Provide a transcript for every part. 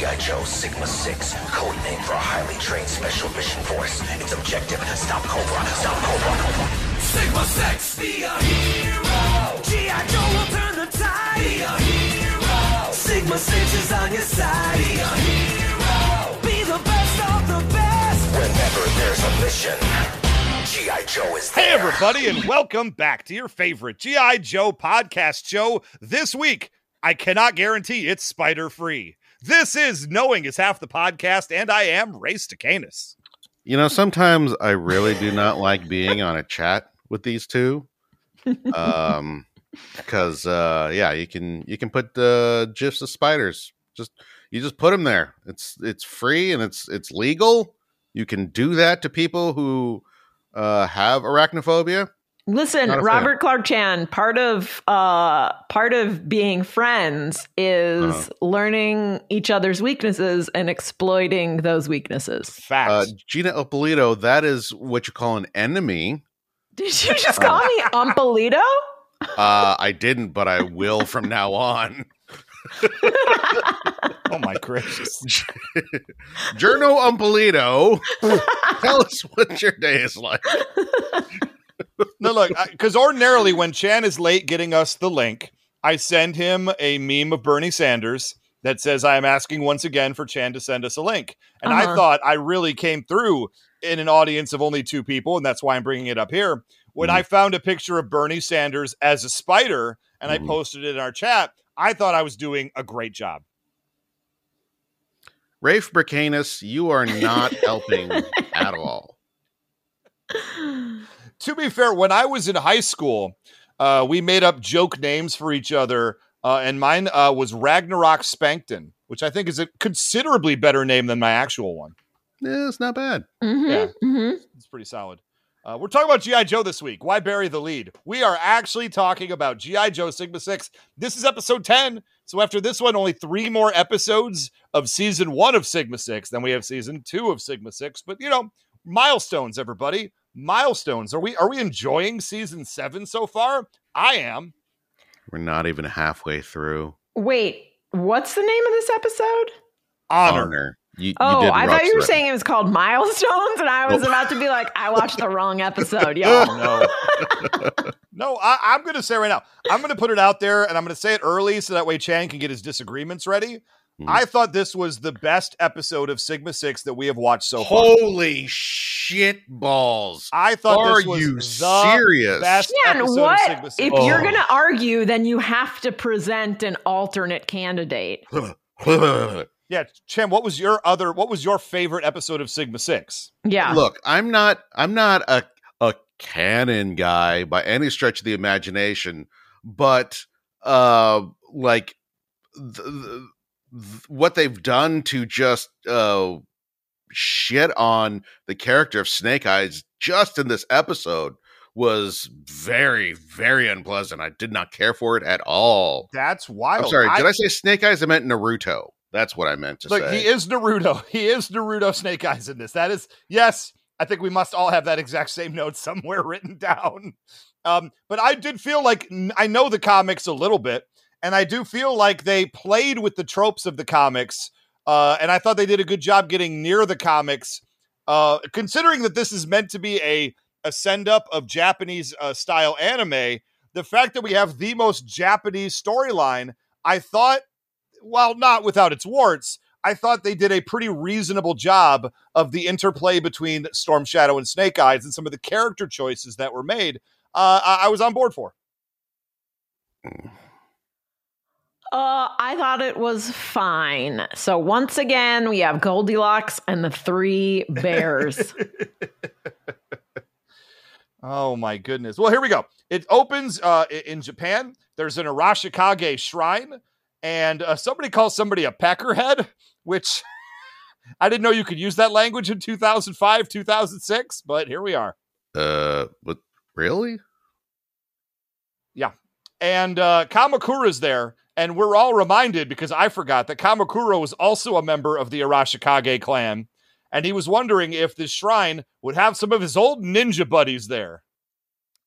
G.I. Joe Sigma 6, code for a highly trained special mission force. Its objective, stop Cobra, stop Cobra. Sigma 6, be a hero. G.I. Joe will turn the tide. Be a hero. Sigma 6 is on your side. Be a hero. Be the best of the best. Whenever there's a mission, G.I. Joe is there. Hey, everybody, and welcome back to your favorite G.I. Joe podcast show. This week, I cannot guarantee it's spider free. This is Knowing is Half the Podcast, and I am Race to Canis. You know, sometimes I really do not like being on a chat with these two. Um because uh yeah, you can you can put uh gifs of spiders. Just you just put them there. It's it's free and it's it's legal. You can do that to people who uh have arachnophobia. Listen, Not a fan. Robert Clark Chan, part of uh part of being friends is Uh-huh. learning each other's weaknesses and exploiting those weaknesses. Fact. Uh Gina Opolito, that is what you call an enemy. Did you just call me Umpolito? Uh I didn't, but I will from now on. oh, my gracious. Journo Umpolito, tell us what your day is like. No, look, because ordinarily when Chan is late getting us the link, I send him a meme of Bernie Sanders that says, I am asking once again for Chan to send us a link. And I Uh-huh. thought I really came through in an audience of only two people, and that's why I'm bringing it up here. When Mhm. I found a picture of Bernie Sanders as a spider and Mhm. I posted it in our chat, I thought I was doing a great job. Rafe Bracanus, you are not helping at all. to be fair, when I was in high school, uh, we made up joke names for each other, uh, and mine uh, was Ragnarok Spankton, which I think is a considerably better name than my actual one. Yeah, it's not bad. Mhm, Yeah. mhm. It's pretty solid. Uh, we're talking about G.I. Joe this week. Why bury the lead? We are actually talking about G.I. Joe Sigma 6. This is episode 10. So after this one, only three more episodes of season one of Sigma 6. Then we have season two of Sigma 6. But, you know, milestones, everybody. Milestones. Are we are we enjoying season seven so far? I am. We're not even halfway through. Wait, what's the name of this episode? Honor. You, you Oh, did I thought you were thread. saying it was called Milestones, and I was Oh. about to be like, I watched the wrong episode, yo. Oh, no. no, I, I'm going to say right now, I'm going to put it out there and I'm going to say it early so that way Chan can get his disagreements ready. Mhm. I thought this was the best episode of Sigma 6 that we have watched so far. Holy shit balls. I thought Are this was you the serious? best Yeah, episode what of Sigma 6. if Oh. you're going to argue? Then you have to present an alternate candidate. yeah, Chan, what was your other, what was your favorite episode of Sigma 6? Yeah, Look, I'm not I'm not a a canon guy by any stretch of the imagination, but uh like th- th- th- what they've done to just uh shit on the character of Snake Eyes just in this episode was very very unpleasant. I did not care for it at all. That's wild. I'm sorry, did I say Snake Eyes? I meant Naruto. That's what I meant to Look, say. he is Naruto. He is Naruto Snake Eyes in this. That is, yes, I think we must all have that exact same note somewhere written down. Um, but I did feel like I know the comics a little bit, and I do feel like they played with the tropes of the comics. Uh, and I thought they did a good job getting near the comics, uh, considering that this is meant to be a a send up of Japanese uh, style anime. The fact that we have the most Japanese storyline, I thought, while not without its warts, I thought they did a pretty reasonable job of the interplay between Storm Shadow and Snake Eyes and some of the character choices that were made. Uh, I, I was on board for. Uh, I thought it was fine. So once again, we have Goldilocks and the three bears. Oh my goodness. Well, here we go. It opens uh, in Japan. There's an Arashikage shrine, and uh, somebody calls somebody a peckerhead, which I didn't know you could use that language in 2005, 2006, but here we are. uh what really? Yeah, and uh, Kamakura's there, and we're all reminded because I forgot that Kamakura was also a member of the Arashikage clan, and he was wondering if this shrine would have some of his old ninja buddies there.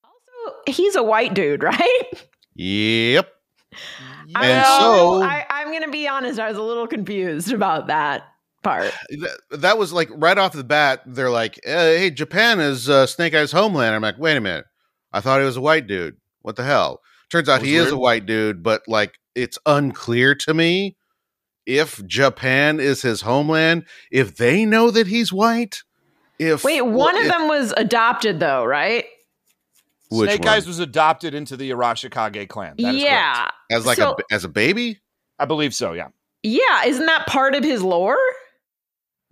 also, he's a white dude, right? Yep. I And was so- I, I'm going to be honest. I was a little confused about that part. That, that was like right off the bat. They're like, uh, "Hey, Japan is uh, Snake Eyes' homeland." I'm like, "Wait a minute! I thought he was a white dude. What the hell?" Turns out That was he is a white dude, but like it's unclear to me if Japan is his homeland. If they know that he's white. If Wait, one of if- them was adopted, though, right? Which Snake one? Eyes was adopted into the Arashikage clan. That is yeah. correct. as like so- a as a baby. I believe so. Yeah. Yeah. Isn't that part of his lore?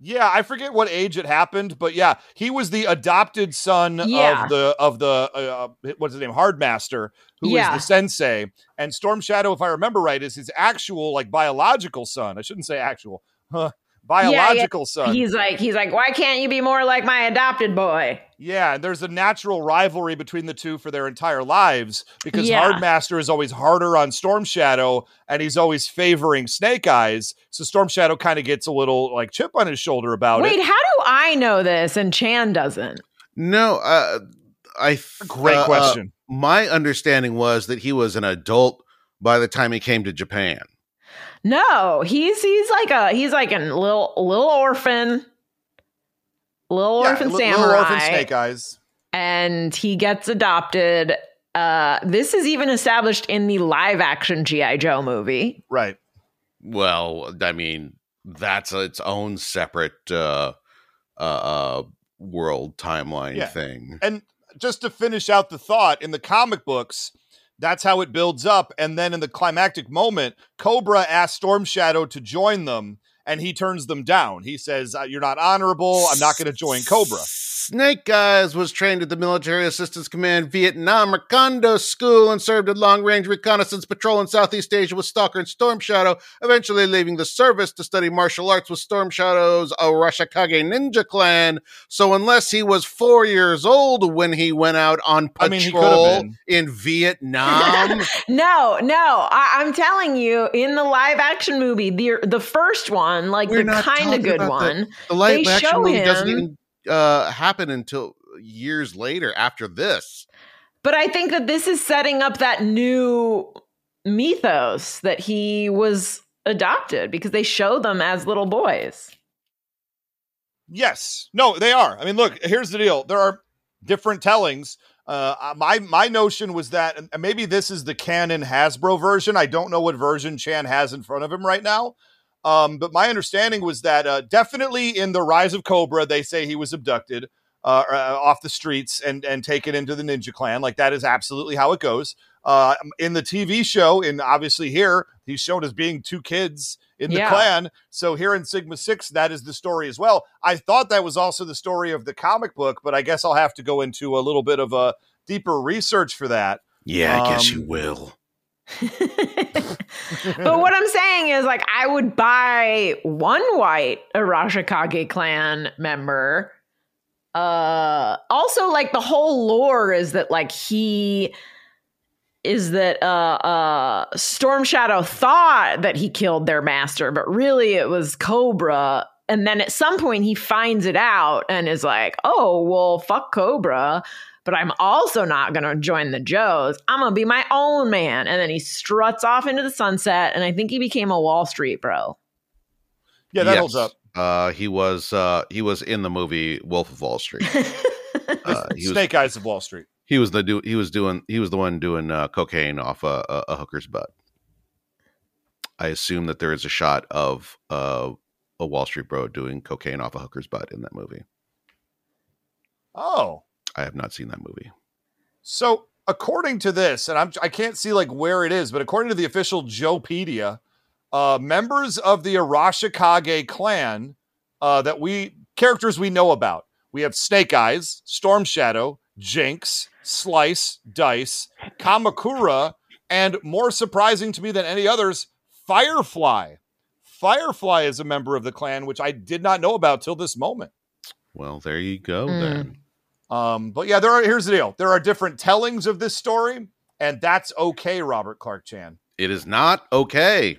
Yeah, I forget what age it happened, but yeah, he was the adopted son Yeah. of the of the uh, what's his name, Hardmaster, who is Yeah. the sensei, and Storm Shadow, if I remember right, is his actual like biological son. I shouldn't say actual, huh? Biological son. He's like, he's like, why can't you be more like my adopted boy? Yeah, and there's a natural rivalry between the two for their entire lives because Yeah. Hardmaster is always harder on Storm Shadow and he's always favoring Snake Eyes. So Storm Shadow kind of gets a little like chip on his shoulder about Wait, it. Wait, how do I know this and Chan doesn't? No, uh, I th- Great uh, uh, question. my understanding was that he was an adult by the time he came to Japan. No, he's he's like a he's like a little little orphan, little orphan li- samurai, Little orphan Snake Eyes. and he gets adopted. Uh, this is even established in the live action GI Joe movie. Right. Well, I mean, that's its own separate uh, uh, uh, world timeline Yeah. thing. And just to finish out the thought, in the comic books, that's how it builds up. And then in the climactic moment, Cobra asks Storm Shadow to join them, and he turns them down. He says, uh, You're not honorable. I'm not going to join Cobra. Snake Eyes was trained at the Military Assistance Command Vietnam Recondo School and served at long range reconnaissance patrol in Southeast Asia with Stalker and Storm Shadow, eventually leaving the service to study martial arts with Storm Shadow's Arashikage Ninja Clan. So, unless he was four years old when he went out on I mean, he could have patrol in Vietnam, No, no, I, I'm telling you, in the live action movie, the the first one, like We're the kind of good one, the live They action show movie doesn't even uh, happen until years later after this. But I think that this is setting up that new mythos that he was adopted because they show them as little boys. Yes. No, they are. I mean, look, here's the deal. There are different tellings. Uh, uh, my my notion was that, and maybe this is the canon Hasbro version. I don't know what version Chan has in front of him right now. Um, but my understanding was that uh, definitely in the Rise of Cobra, they say he was abducted uh, uh, off the streets and and taken into the Ninja Clan. Like that is absolutely how it goes. Uh, in the TV show, and obviously here, he's shown as being two kids in the Yeah. clan. So here in Sigma Six, that is the story as well. I thought that was also the story of the comic book, but I guess I'll have to go into a little bit of a deeper research for that. Yeah, I guess you Um, will. but what I'm saying is, like, I would buy one white Arashikage clan member. Uh, also, like, the whole lore is that, like, he is that uh uh Storm Shadow thought that he killed their master, but really it was Cobra. And then at some point he finds it out and is like, "Oh, well, fuck Cobra." But I'm also not going to join the Joes. I'm going to be my own man. And then he struts off into the sunset. And I think he became a Wall Street bro. Yeah, that Yes. holds up. Uh, he was uh, he was in the movie Wolf of Wall Street. Uh, he was Snake Eyes of Wall Street. he was the do he was doing he was the one doing uh, cocaine off a, a, a hooker's butt. I assume that there is a shot of uh, a Wall Street bro doing cocaine off a hooker's butt in that movie. Oh, I have not seen that movie. So according to this, and I'm I can't see like where it is, but according to the official Joepedia, uh, members of the Arashikage clan uh, that we characters we know about, we have Snake Eyes, Storm Shadow, Jinx, Slice, Dice, Kamakura, and more surprising to me than any others, Firefly. Firefly is a member of the clan, which I did not know about till this moment. Well, there you go Mm. then. Um, but yeah, there are. Here's the deal: there are different tellings of this story, and that's okay, Robert Clark Chan. It is not okay.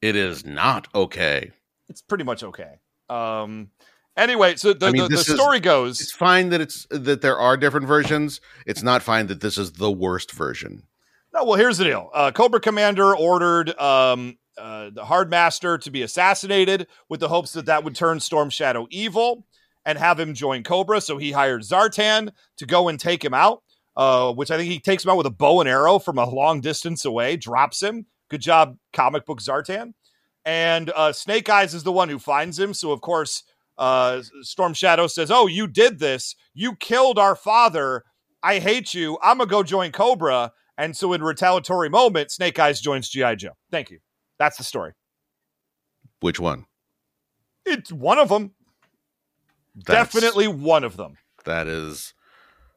It is not okay. It's pretty much okay. Um, anyway, so the, I mean, the, the this is- story It's goes. fine that it's that there are different versions. It's not fine that this is the worst version. No, well, here's the deal. Uh, Cobra Commander ordered um, uh, the Hard Master to be assassinated with the hopes that that would turn Storm Shadow evil and have him join Cobra. So he hired Zartan to go and take him out, uh, which I think he takes him out with a bow and arrow from a long distance away, drops him. Good job, comic book Zartan. And uh, Snake Eyes is the one who finds him. So, of course, uh, Storm Shadow says, Oh, you did this. You killed our father. I hate you. I'm going to go join Cobra. And so, in retaliatory moment, Snake Eyes joins G.I. Joe. Thank you. That's the story. Which one? It's one of them. That's- Definitely one of them. That is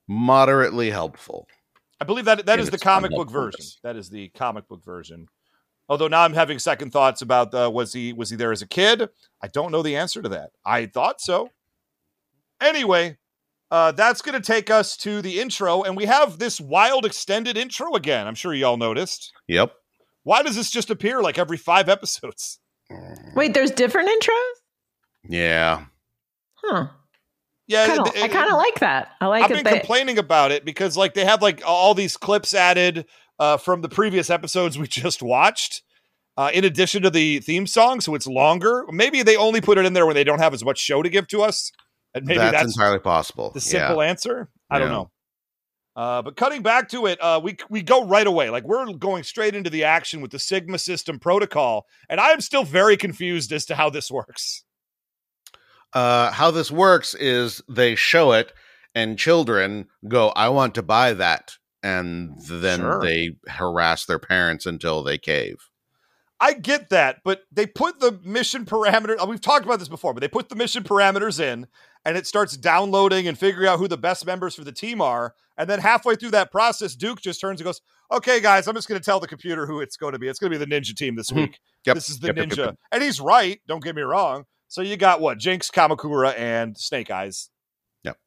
moderately helpful. I believe that that is the comic book unhelpfulness. version. That is the comic book version. Although now I'm having second thoughts about uh, was he was he there as a kid? I don't know the answer to that. I thought so. Anyway, uh, that's going to take us to the intro, and we have this wild extended intro again. I'm sure y'all noticed. Yep. Why does this just appear like every five episodes? Wait, there's different intros? Yeah. Huh. Yeah, Kinda, it- I kind of like that. I like I've been That, complaining about it because like they have like all these clips added uh, from the previous episodes we just watched. Uh, in addition to the theme song, so it's longer. Maybe they only put it in there when they don't have as much show to give to us, and maybe that's, that's, entirely possible. the yeah. simple answer. I don't know. Uh, but cutting back to it, uh, we we go right away. Like we're going straight into the action with the Sigma System protocol, and I am still very confused as to how this works. Uh, how this works is they show it and children go i want to buy that and then Sure. they harass their parents until they cave I get that, but they put the mission parameter. uh, We've talked about this before, but they put the mission parameters in, and it starts downloading and figuring out who the best members for the team are. And then halfway through that process, Duke just turns and goes, "Okay, guys, I'm just going to tell the computer who it's going to be. It's going to be the Ninja team this Mhm. week. Yep. This is the Yep, Ninja." yep. And he's right. Don't get me wrong. So you got what? Jinx, Kamakura, and Snake Eyes. Yep.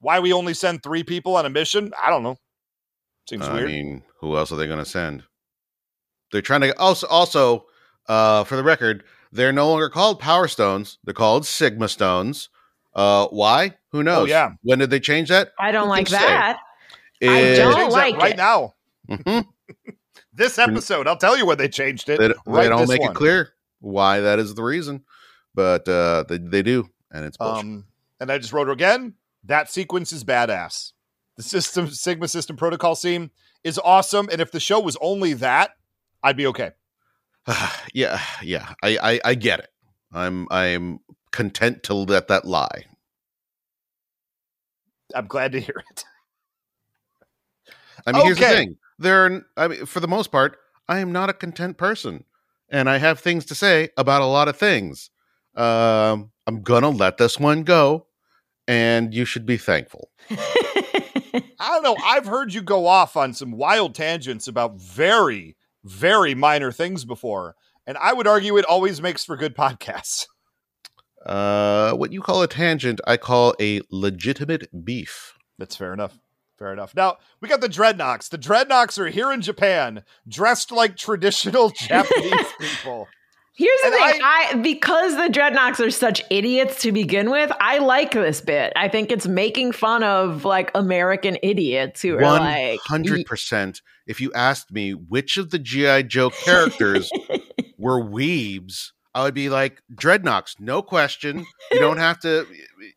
Why we only send three people on a mission? I don't know. Seems i weird. mean who else are they going to send they're trying to also also uh, for the record they're no longer called power stones they're called sigma stones uh, why who knows Oh, yeah. when did they change that I don't Who like can say? that. I It- don't Change that like right it. now. Mhm. This episode, I'll tell you when they changed it. they, right they don't make one. it clear why that is the reason but uh, they, they do and it's bullshit. Um, and I just wrote her again. That sequence is badass. The system Sigma system protocol scene is awesome. And if the show was only that, I'd be okay. yeah, yeah, I, I, I get it. I'm, I'm content to let that lie. I'm glad to hear it. I mean, here's the thing: there, are, I mean, for the most part, I am not a content person, and I have things to say about a lot of things. Um, I'm gonna let this one go, and you should be thankful. I don't know. I've heard you go off on some wild tangents about very, very minor things before. And I would argue it always makes for good podcasts. Uh, what you call a tangent, I call a legitimate beef. That's fair enough. Fair enough. Now, we got the Dreadnoks. The Dreadnoks are here in Japan, dressed like traditional Japanese people. Here's the And thing: I, because the Dreadnoks are such idiots to begin with, I like this bit. I think it's making fun of like American idiots who are One like hundred percent. If you asked me which of the GI Joe characters were weebs, I would be like Dreadnoks, no question. You don't have to.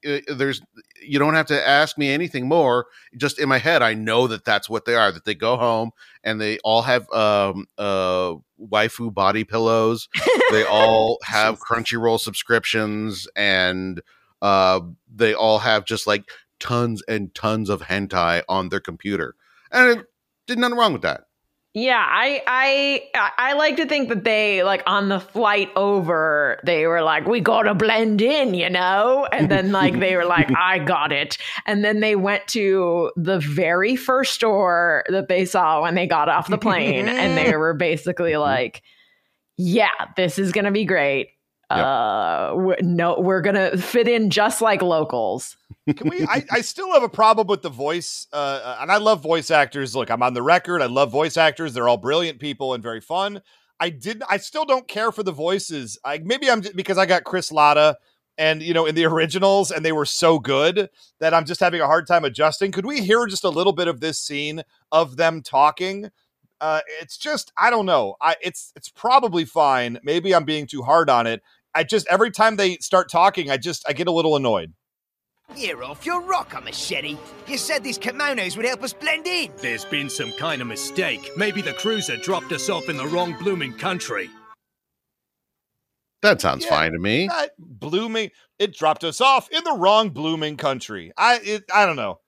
uh, There's you don't have to ask me anything more. Just in my head, I know that that's what they are. That they go home and they all have um uh waifu body pillows. They all have Crunchyroll subscriptions, and uh they all have just like tons and tons of hentai on their computer, and it, did nothing wrong with that. Yeah, I I I- like to think that they like on the flight over, they were like, "We gotta blend in," you know, and then like they were like, "I got it," and then they went to the very first store that they saw when they got off the plane, and they were basically like, "Yeah, this is gonna be great." Yep. Uh, we no, we're gonna fit in just like locals. Can we? I, I still have a problem with the voice, uh, and I love voice actors. Look, I'm on the record. I love voice actors. They're all brilliant people and very fun. I did. I still don't care for the voices. I maybe I'm because I got Chris Latta and you know in the originals, and they were so good that I'm just having a hard time adjusting. Could we hear just a little bit of this scene of them talking? Uh, it's just I don't know. I it's it's probably fine. Maybe I'm being too hard on it. I just every time they start talking, I just I get a little annoyed. You're off your rocker, Machete. You said these kimonos would help us blend in. There's been some kind of mistake. Maybe the cruiser dropped us off in the wrong blooming country. That sounds Yeah. fine to me. Blooming, it dropped us off in the wrong blooming country. I it, I don't know.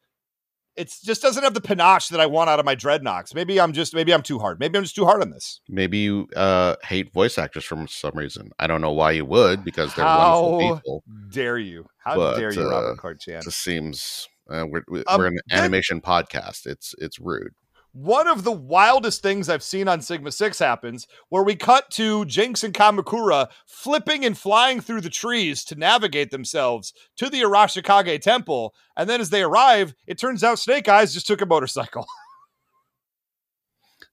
It's just doesn't have the panache that I want out of my Dreadnoks. Maybe I'm just maybe I'm too hard. Maybe I'm just too hard on this. Maybe you uh, hate voice actors for some reason. I don't know why you would because they're wonderful people. dare you? How But, dare you, uh, Robert Carchan? It just seems uh, we're we're Um, an animation podcast. It's it's rude. One of the wildest things I've seen on Sigma 6 happens where we cut to Jinx and Kamakura flipping and flying through the trees to navigate themselves to the Arashikage temple. And then as they arrive, it turns out Snake Eyes just took a motorcycle.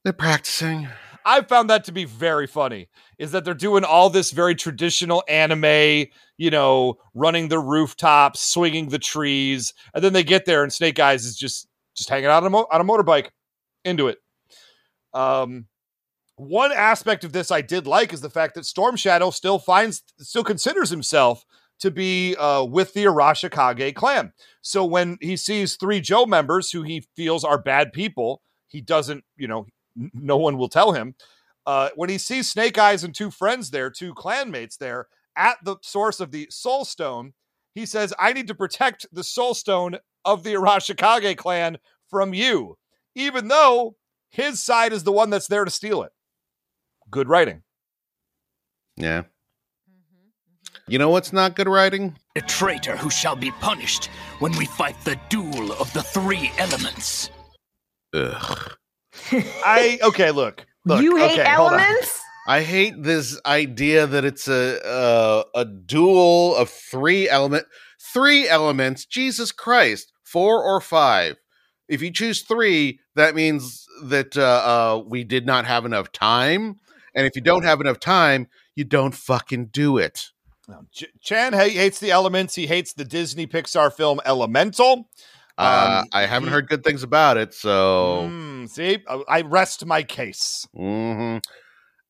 They're practicing. I found that to be very funny. Is that they're doing all this very traditional anime, you know, running the rooftops, swinging the trees, and then they get there and Snake Eyes is just just hanging out on a, mo- on a motorbike, into it. Um, one aspect of this I did like is the fact that Storm Shadow still finds, still considers himself to be uh, with the Arashikage clan. So when he sees three Joe members who he feels are bad people, he doesn't, you know, n- no one will tell him. Uh, when he sees Snake Eyes and two friends there, two clanmates there at the source of the Soul Stone, he says, I need to protect the Soul Stone of the Arashikage clan from you, even though his side is the one that's there to steal it. Good writing. Yeah. You know what's not good writing? A traitor who shall be punished when we fight the duel of the three elements. Ugh. I okay, look. look you hate okay, hold on. elements? I hate this idea that it's a uh, a duel of three element three elements. Jesus Christ, four or five. If you choose three, that means that uh, uh, we did not have enough time. And if you don't have enough time, you don't fucking do it. Ch- Chan hates the elements. He hates the Disney Pixar film Elemental. Uh, Um, I haven't he- heard good things about it, so Mm, see, I- I rest my case. hmm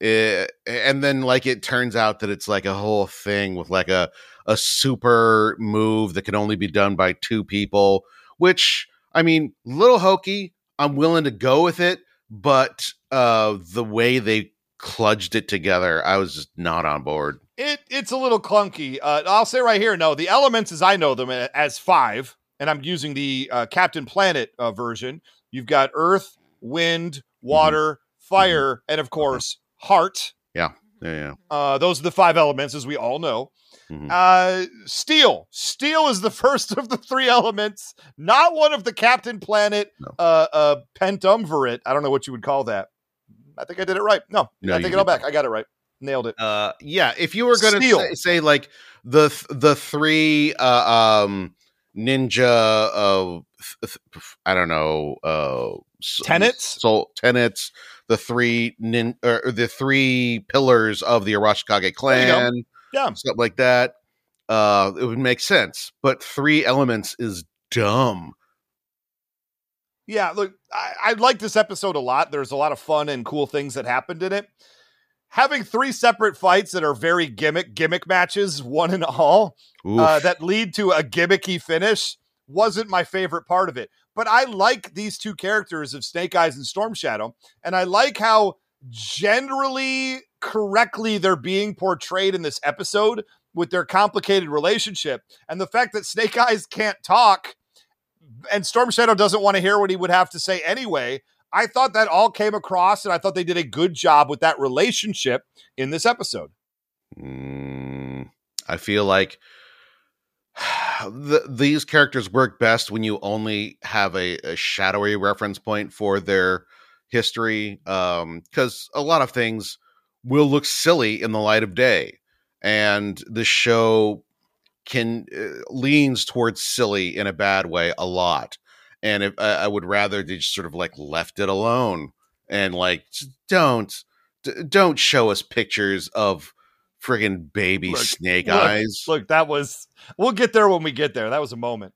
and then like it turns out that it's like a whole thing with like a a super move that can only be done by two people, which I mean, little hokey. I'm willing to go with it, but uh the way they cludged it together, I was just not on board. It it's a little clunky. Uh, I'll say right here, no, the elements as I know them as five, and I'm using the uh, Captain Planet uh, version. You've got Earth, Wind, Water, Fire, and of course Heart. Yeah, yeah. Uh, those are the five elements, as we all know. Mhm. Uh, steel. Steel is the first of the three elements, not one of the Captain Planet No. uh, uh, pentumvirate. I don't know what you would call that. I think I did it right. No, No, I take it all back. I got it right. Nailed it. Uh, yeah. If you were going to say, say like the th- the three uh, um ninja uh I don't know uh Tenets? soul tenets the three nin or the three pillars of the Arashikage There you go. clan Yeah. something like that uh it would make sense but three elements is dumb Yeah, look, I, I like this episode a lot. There's a lot of fun and cool things that happened in it. Having three separate fights that are very gimmick gimmick matches, one and all, uh, that lead to a gimmicky finish wasn't my favorite part of it. But I like these two characters of Snake Eyes and Storm Shadow, and I like how generally correctly they're being portrayed in this episode with their complicated relationship and the fact that Snake Eyes can't talk and Storm Shadow doesn't want to hear what he would have to say anyway. I thought that all came across, and I thought they did a good job with that relationship in this episode. Mm, I feel like the, these characters work best when you only have a, a shadowy reference point for their history, because a lot of things will look silly in the light of day, and the show can uh, leans towards silly in a bad way a lot. And if I I would rather they just sort of like left it alone and like don't don't show us pictures of friggin' baby Look, snake look, eyes. Look, that was we'll get there when we get there. That was a moment.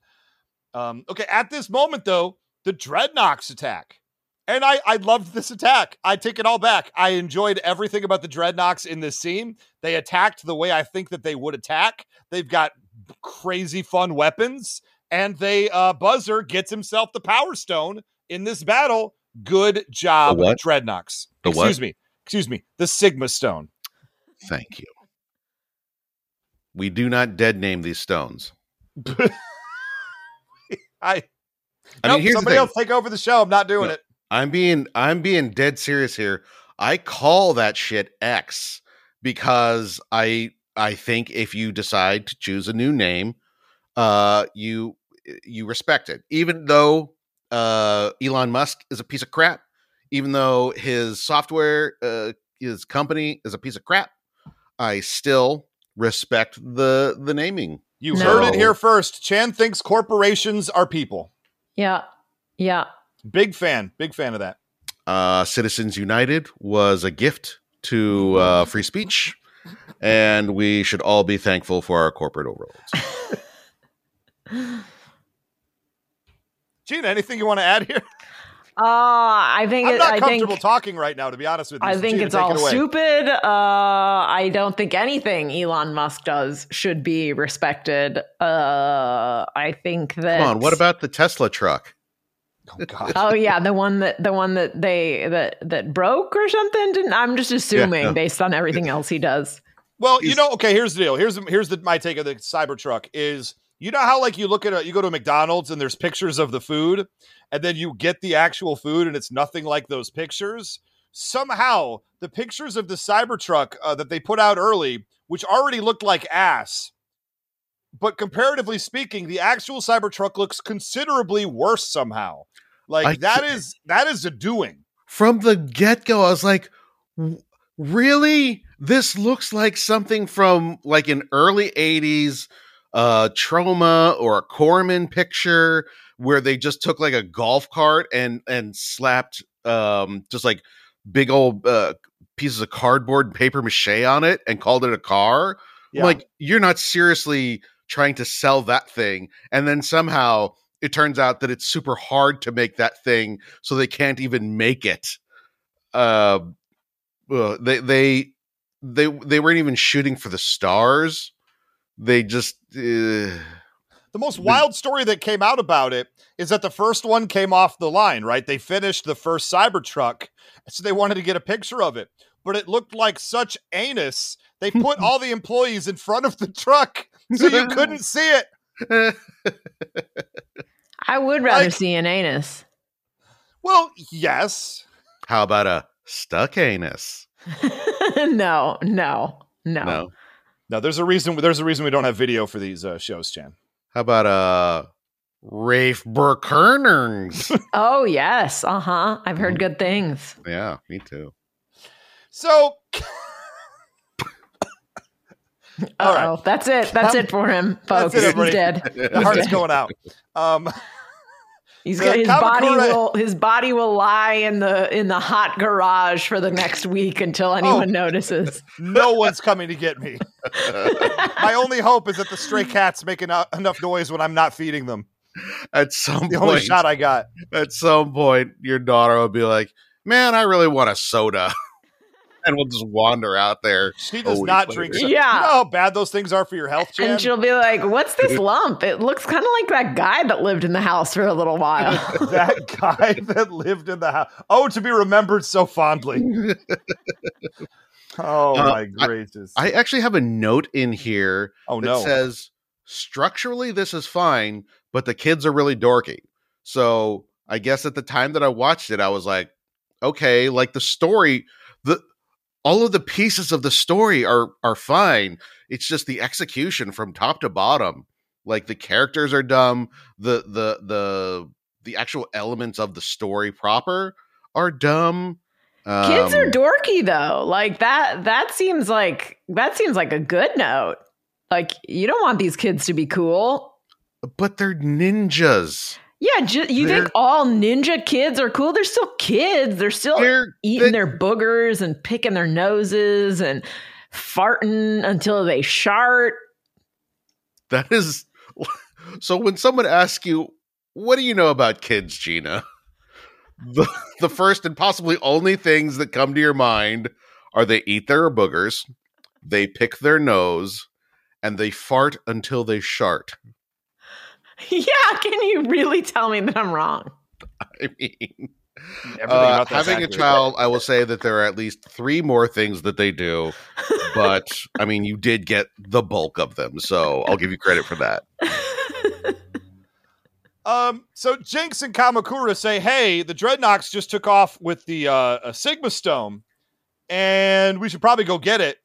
Um, okay, at this moment though, the dreadnoks attack. And I, I loved this attack. I take it all back. I enjoyed everything about the Dreadnoks in this scene. They attacked the way I think that they would attack. They've got crazy fun weapons, and they uh, Buzzer gets himself the Power Stone in this battle. Good job, The what? Dreadnoks. The what? excuse me, excuse me, the Sigma Stone. Thank you. We do not dead name these stones. I, I nope, mean, somebody else take over the show. I'm not doing No. it. I'm being I'm being dead serious here. I call that shit X because I I think if you decide to choose a new name, uh you you respect it. Even though uh Elon Musk is a piece of crap, even though his software uh his company is a piece of crap, I still respect the the naming. You No. heard it here first. Chan thinks corporations are people. Yeah. Yeah. Big fan. Big fan of that. uh, Citizens United was a gift to uh, free speech, and we should all be thankful for our corporate overlords. Gina, anything you want to add here? Uh, I think I'm it, not I comfortable think talking right now, to be honest with you. I So think Gina, it's all it stupid. Uh, I don't think anything Elon Musk does should be respected. Uh, I think that. Come on, what about the Tesla truck? Oh, God. Oh yeah, the one that the one that they that that broke or something. Didn't I'm just assuming yeah. based on everything else he does. Well, you know, okay, here's the deal. Here's here's the, my take of the Cybertruck is you know how like you look at a you go to a McDonald's and there's pictures of the food and then you get the actual food and it's nothing like those pictures. Somehow, the pictures of the Cybertruck uh, that they put out early, which already looked like ass, but comparatively speaking, the actual Cybertruck looks considerably worse somehow. Like I that is that is a doing. From the get go, I was like, really? This looks like something from like an early 80s uh, Troma or a Corman picture where they just took like a golf cart and and slapped um, just like big old uh, pieces of cardboard and paper mache on it and called it a car. Yeah. Like, you're not seriously trying to sell that thing. And then somehow it turns out that it's super hard to make that thing, so they can't even make it. Uh, they they they they weren't even shooting for the stars. They just uh, The most wild story that came out about it is that the first one came off the line, right? They finished the first Cybertruck, so they wanted to get a picture of it, but it looked like such anus. They put all the employees in front of the truck so you couldn't see it. I would rather Like- see an anus. Well, yes. how about a stuck anus? no, no, no. No. No, there's a reason. There's a reason we don't have video for these uh, shows, Chan. How about a Rafe Burkerners? Oh yes, uh huh. I've Mm-hmm. heard good things. yeah, me too. So, All right. Oh, that's it. That's it for him, folks. it, He's dead. the heart's going out. Um, He's The got his body will his body will lie in the in the hot garage for the next week until Oh. anyone notices. no one's coming to get me. My only hope is that the stray cats make eno- enough noise when I'm not feeding them. At some The only shot I got. at some point, your daughter will be like, "Man, I really want a soda," and we'll just wander out there. She does a week not later. drink. So- Yeah. You know how bad those things are for your health, Chan? And she'll be like, "What's this lump? It looks kind of like that guy that lived in the house for a little while." that guy that lived in the house. Oh, to be remembered so fondly. Oh Uh, my gracious! I actually have a note in here oh that no! says structurally this is fine, but the kids are really dorky. So I guess at the time that I watched it, I was like, okay, like the story, the all of the pieces of the story are are fine. It's just the execution from top to bottom. Like the characters are dumb. The the the the actual elements of the story proper are dumb. Kids are Um, dorky though. Like that that seems like that seems like a good note. Like you don't want these kids to be cool. but they're ninjas. Yeah, ju- you They're- think all ninja kids are cool? They're still kids. They're still They're eating they- their boogers and picking their noses and farting until they shart. That is so when someone asks you, what do you know about kids, Gina? the, the first and possibly only things that come to your mind are they eat their boogers, they pick their nose, and they fart until they shart. yeah, can you really tell me that I'm wrong? I mean, uh, about that's having a accurate. child, I will say that there are at least three more things that they do, but I mean, you did get the bulk of them, so I'll give you credit for that. Um, so Jinx and Kamakura say, "Hey, the Dreadnoks just took off with the uh, a Sigma Stone, and we should probably go get it."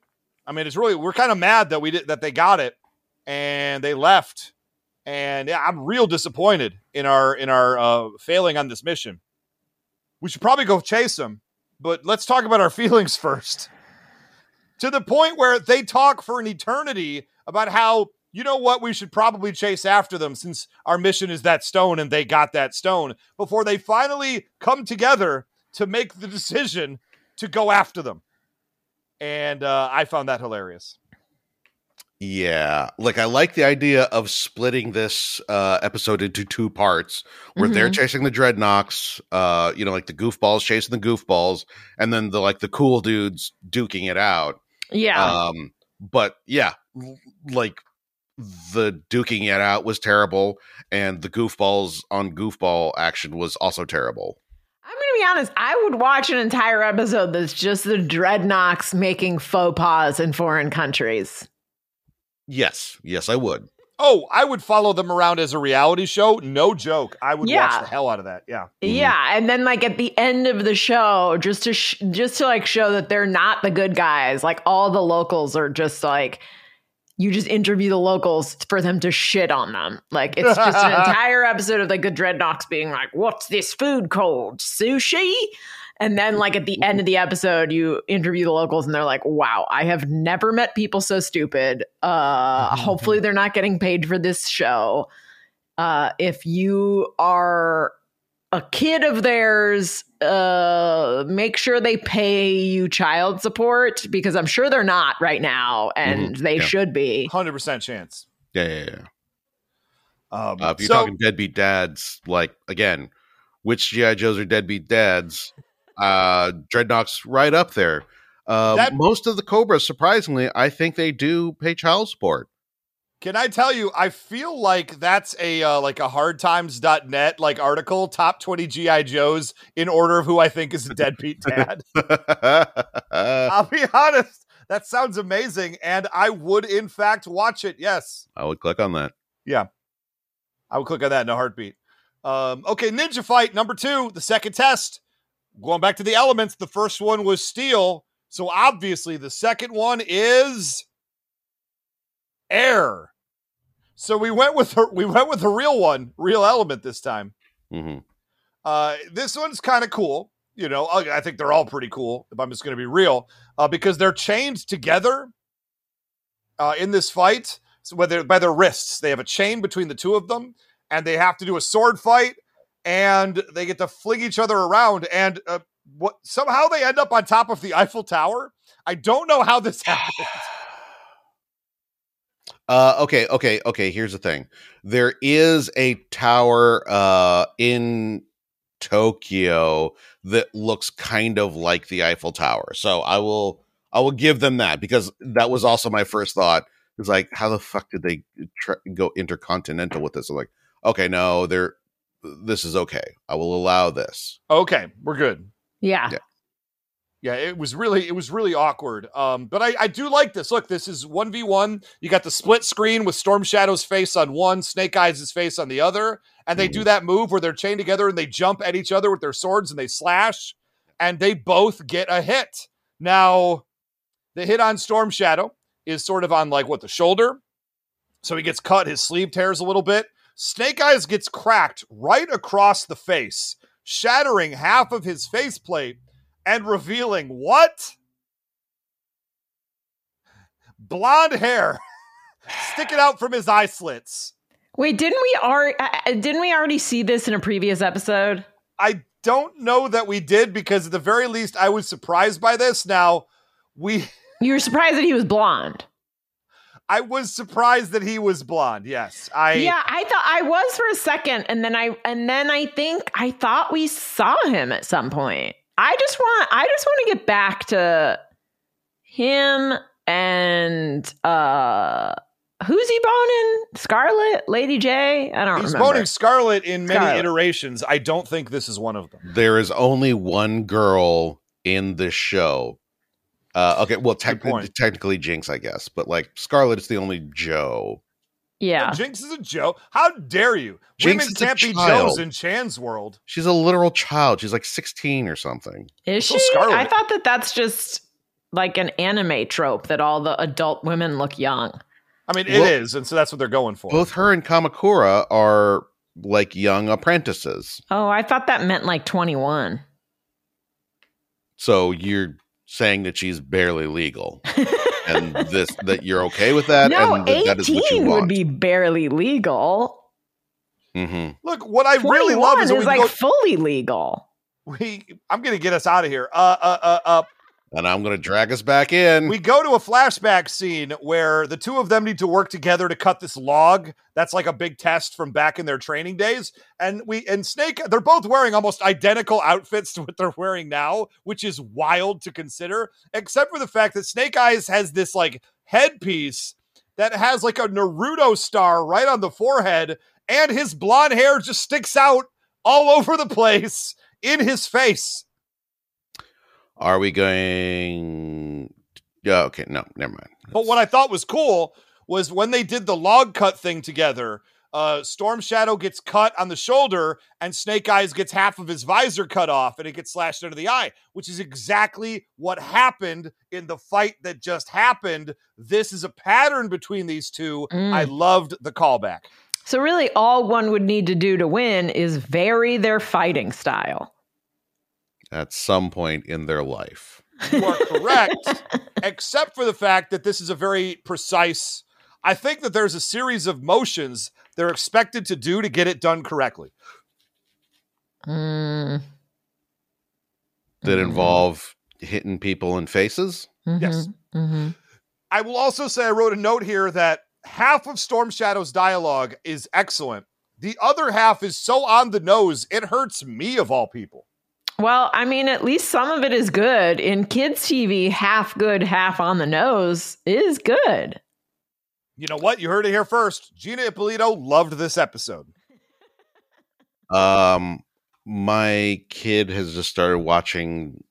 I mean, it's really we're kind of mad that we did that they got it and they left, and I'm real disappointed in our in our uh, failing on this mission. We should probably go chase them, but let's talk about our feelings first. To the point where they talk for an eternity about how you know what we should probably chase after them since our mission is that stone and they got that stone before they finally come together to make the decision to go after them and uh, i found that hilarious Yeah, like I like the idea of splitting this uh, episode into two parts, where they're Mhm. chasing the dreadnoks, uh, you know, like the goofballs chasing the goofballs, and then the like the cool dudes duking it out. Yeah. Um, but yeah, like the duking it out was terrible, and the goofballs on goofball action was also terrible. I'm going to be honest. I would watch an entire episode that's just the dreadnoks making faux pas in foreign countries. Yes, yes, I would. oh i would follow them around as a reality show no joke i would Yeah. watch the hell out of that yeah Mhm. Yeah, and then like at the end of the show, just to sh- just to like show that they're not the good guys. Like all the locals are just like you just interview the locals for them to shit on them. Like it's just an entire episode of like the dreadnoks being like, "What's this food called? Sushi?" And then like at the end of the episode, you interview the locals and they're like, "Wow, I have never met people so stupid. Uh, hopefully, they're not getting paid for this show." Uh, if you are a kid of theirs uh make sure they pay you child support because i'm sure they're not right now and they yeah. should be 100% chance Yeah, yeah, yeah. um, Uh, if you're so- talking deadbeat dads, like again, which GI Joes are deadbeat dads? Uh, Dreadnoks right up there. Uh, That- most of the Cobras, surprisingly, I think they do pay child support. Can I tell you? I feel like that's a uh, like a hardtimes.net like article, top twenty GI Joes in order of who I think is a deadbeat dad. I'll be honest, that sounds amazing, and I would in fact watch it. Yes, I would click on that. Yeah, I would click on that in a heartbeat. Um, okay, Ninja Fight number two, the second test. Going back to the elements, the first one was steel, so obviously the second one is air. So we went with her. We went with a real one, real element this time. hmm Uh, this one's kind of cool. You know, I I think they're all pretty cool. If I'm just going to be real, uh, because they're chained together uh, in this fight. So whether by their wrists, they have a chain between the two of them, and they have to do a sword fight, and they get to fling each other around. And uh, what somehow they end up on top of the Eiffel Tower. I don't know how this happened. Uh, okay, okay, okay. Here's the thing: there is a tower uh, in Tokyo that looks kind of like the Eiffel Tower. So I will, I will give them that because that was also my first thought. It was like, how the fuck did they try, go intercontinental with this? I'm like, okay, no, they're this is okay. I will allow this. Okay, we're good. yeah Yeah. Yeah, it was really it was really awkward. Um, but I, I do like this. Look, this is one v one. You got the split screen with Storm Shadow's face on one, Snake Eyes' face on the other, and they do that move where they're chained together and they jump at each other with their swords and they slash, and they both get a hit. Now, the hit on Storm Shadow is sort of on like what the shoulder, so he gets cut. His sleeve tears a little bit. Snake Eyes gets cracked right across the face, shattering half of his faceplate and revealing what? Blonde hair sticking out from his eye slits. wait didn't we already uh, uh, didn't we already see this in a previous episode I don't know that we did because at the very least I was surprised by this. Now, we you were surprised that he was blonde I was surprised that he was blonde. Yes, I. yeah, I thought I was for a second, and then I and then I think I thought we saw him at some point. I just want I just want to get back to him and uh who's he boning? Scarlet, Lady J. I don't remember. He's remember. boning Scarlet in many Scarlet. iterations. I don't think this is one of them. There is only one girl in this show. Uh, okay, well, technically, technically Jinx, I guess, but like Scarlet is the only Joe. yeah, Jinx is a Joe. How dare you? Jinx Women is a can't be child. Joes in Chan's world. She's a literal child. She's like 16 or something. is she? Scarlet. I thought that that's just like an anime trope that all the adult women look young. I mean, it is, Well- and so that's what they're going for. Both her and Kamakura are like young apprentices. Oh, I thought that meant like twenty one. So you're saying that she's barely legal, and this that you're okay with that, no, and that, that is what you eighteen want. would be barely legal. Mm-hmm. Look, what I really love is, is we like go, fully legal. we. I'm going to get us out of here. Uh, uh, uh, uh, And I'm going to drag us back in. we go to a flashback scene where the two of them need to work together to cut this log. That's like a big test from back in their training days. And we and Snake, they're both wearing almost identical outfits to what they're wearing now, which is wild to consider, except for the fact that Snake Eyes has this like headpiece that has like a Naruto star right on the forehead, and his blonde hair just sticks out all over the place in his face. Are we going? Yeah. Okay. No. Never mind. But what I thought was cool was when they did the log cut thing together. Uh, Storm Shadow gets cut on the shoulder, and Snake Eyes gets half of his visor cut off, and it gets slashed under the eye, which is exactly what happened in the fight that just happened. This is a pattern between these two. Mm. I loved the callback. So really, all one would need to do to win is vary their fighting style. At some point in their life. You are correct, except for the fact that this is a very precise. I think that there's a series of motions they're expected to do to get it done correctly. Mm. that Mhm. involve hitting people in faces. Yes. Mhm. Mhm. I will also say I wrote a note here that half of Storm Shadow's dialogue is excellent. The other half is so on the nose, it hurts me of all people. Well, I mean, at least some of it is good. In kids' TV, half good, half on the nose is good. You know what? You heard it here first. Gina Ippolito loved this episode. Um, my kid has just started watching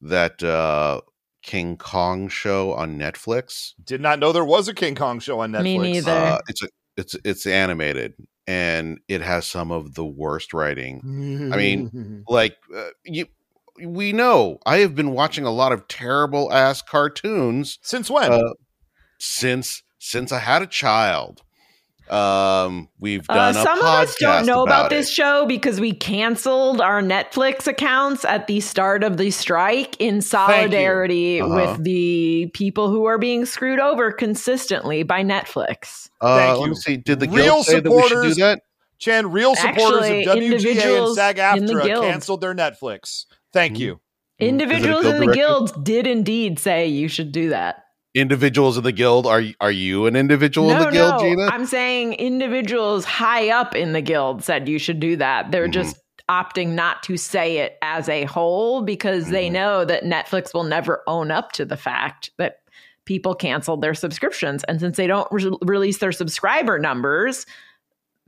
that uh King Kong show on Netflix. Did not know there was a King Kong show on Netflix. Me neither. Uh, it's a, it's it's animated and it has some of the worst writing. I mean, like uh, you we know I have been watching a lot of terrible ass cartoons since when? uh, since since I had a child. Um, we've Uh, done a some of us don't know about, it. this show because we canceled our Netflix accounts at the start of the strike in solidarity Uh-huh. with the people who are being screwed over consistently by Netflix. Uh, Thank let you. me see. Did the Real guild say that we should do that? Chan, real supporters Actually, of WGA and SAG-AFTRA canceled their Netflix. Thank Mhm. you. Individuals guild in the directive? guilds did indeed say you should do that. Individuals of the guild. are are you an individual in the guild, no, Gina? I'm saying individuals high up in the guild said you should do that. They're Mhm. just opting not to say it as a whole because they Mhm. know that Netflix will never own up to the fact that people canceled their subscriptions. And since they don't re- release their subscriber numbers,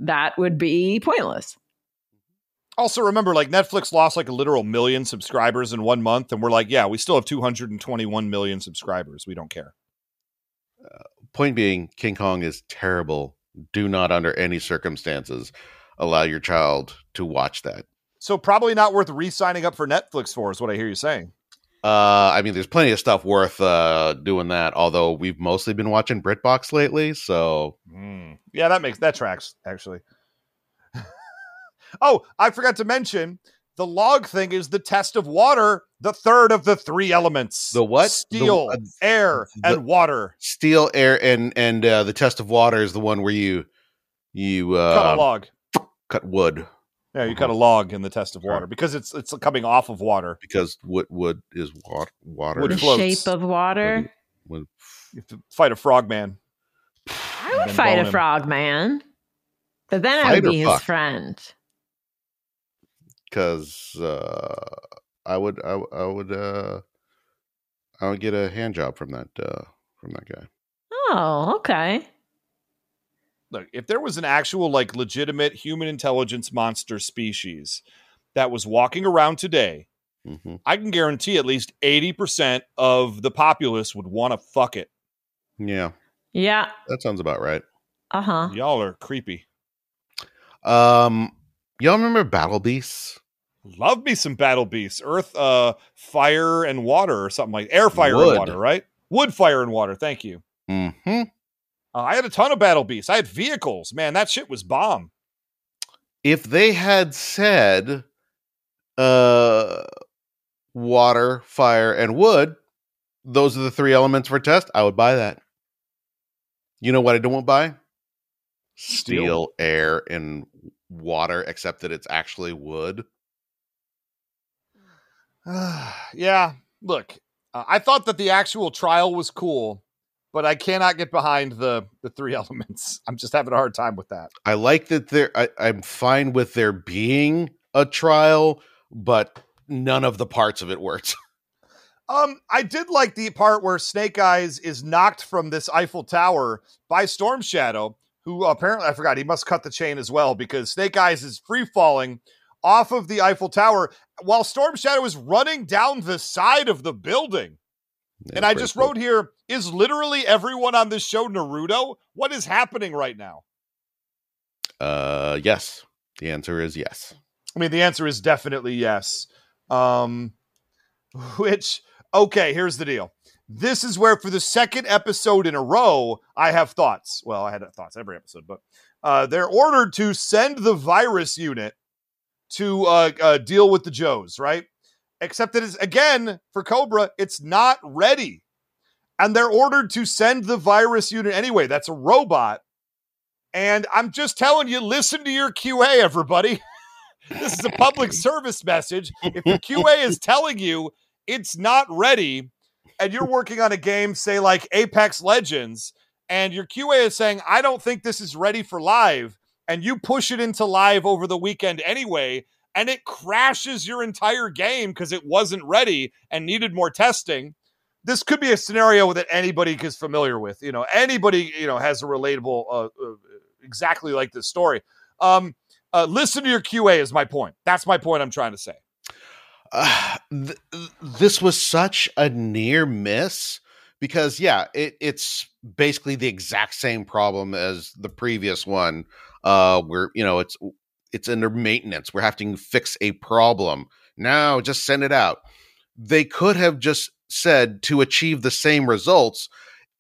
that would be pointless. Also, remember, like Netflix lost like a literal million subscribers in one month, and we're like, yeah, we still have 221 million subscribers. We don't care. Point being, King Kong is terrible. Do not, under any circumstances, allow your child to watch that. So probably not worth re-signing up for Netflix for, is what I hear you saying. Uh, I mean, there's plenty of stuff worth uh, doing that. Although we've mostly been watching BritBox lately, so Mm. Yeah, that makes that tracks actually. Oh, I forgot to mention the log thing is the test of water, the third of the three elements. The what? The- Steel, uh, air, the- and water. steel, air, and and uh, the test of water is the one where you you cut a uh, log. cut wood Yeah, you cut a log in the test of water because it's it's coming off of water. because wood wood is water. Water. Wood the floats. shape of water. Wood- You have to fight a frogman. I would fight a frogman, but then I would be his fuck? friend. Because uh, I would I, w- I would uh, I would get a hand job from that uh, from that guy. Oh, okay. Look, if there was an actual, like, legitimate human intelligence monster species that was walking around today, hmm I can guarantee at least 80% of the populace would want to fuck it. Yeah, Yeah. that sounds about right. Uh huh. Y'all are creepy. Um, y'all remember Battle Beasts? Love me some battle beasts. Earth, uh, fire, and water, or something like air, fire, Wood. and water, right? Wood, fire, and water. Thank you. Mm-hmm. Uh, I had a ton of battle beasts. I had vehicles. Man, that shit was bomb. If they had said, uh, water, fire, and wood, those are the three elements for test. I would buy that. You know what I don't want to buy? Steel, air, and water, except that it's actually wood. yeah. Look, uh, I thought that the actual trial was cool, but I cannot get behind the the three elements. I'm just having a hard time with that. I like that there. I, I'm fine with there being a trial, but none of the parts of it worked. Um, I did like the part where Snake Eyes is knocked from this Eiffel Tower by Storm Shadow, who apparently I forgot he must cut the chain as well because Snake Eyes is free falling off of the Eiffel Tower while Storm Shadow is running down the side of the building. and I just wrote here: Is literally everyone on this show Naruto? What is happening right now? Uh, yes. The answer is yes. I mean, the answer is definitely yes. Um, which, okay, here's the deal. This is where, for the second episode in a row, I have thoughts. Well, I had thoughts every episode, but uh, they're ordered to send the virus unit to uh, uh, deal with the Joes, right? Except that it's again for Cobra, it's not ready, and they're ordered to send the virus unit anyway. That's a robot, and I'm just telling you, listen to your QA, everybody. this is a public service message. If the QA is telling you it's not ready, and you're working on a game, say like Apex Legends, and your QA is saying, I don't think this is ready for live, and you push it into live over the weekend anyway, and it crashes your entire game because it wasn't ready and needed more testing. This could be a scenario that anybody is familiar with. You know, anybody you know has a relatable, uh, uh, exactly like this story. Um, uh, listen to your QA is my point. That's my point. I'm trying to say. Uh, th- th- this was such a near miss because yeah, it, it's basically the exact same problem as the previous one. Uh, where you know it's it's under maintenance. We're having to fix a problem now. Just send it out. They could have just said to achieve the same results.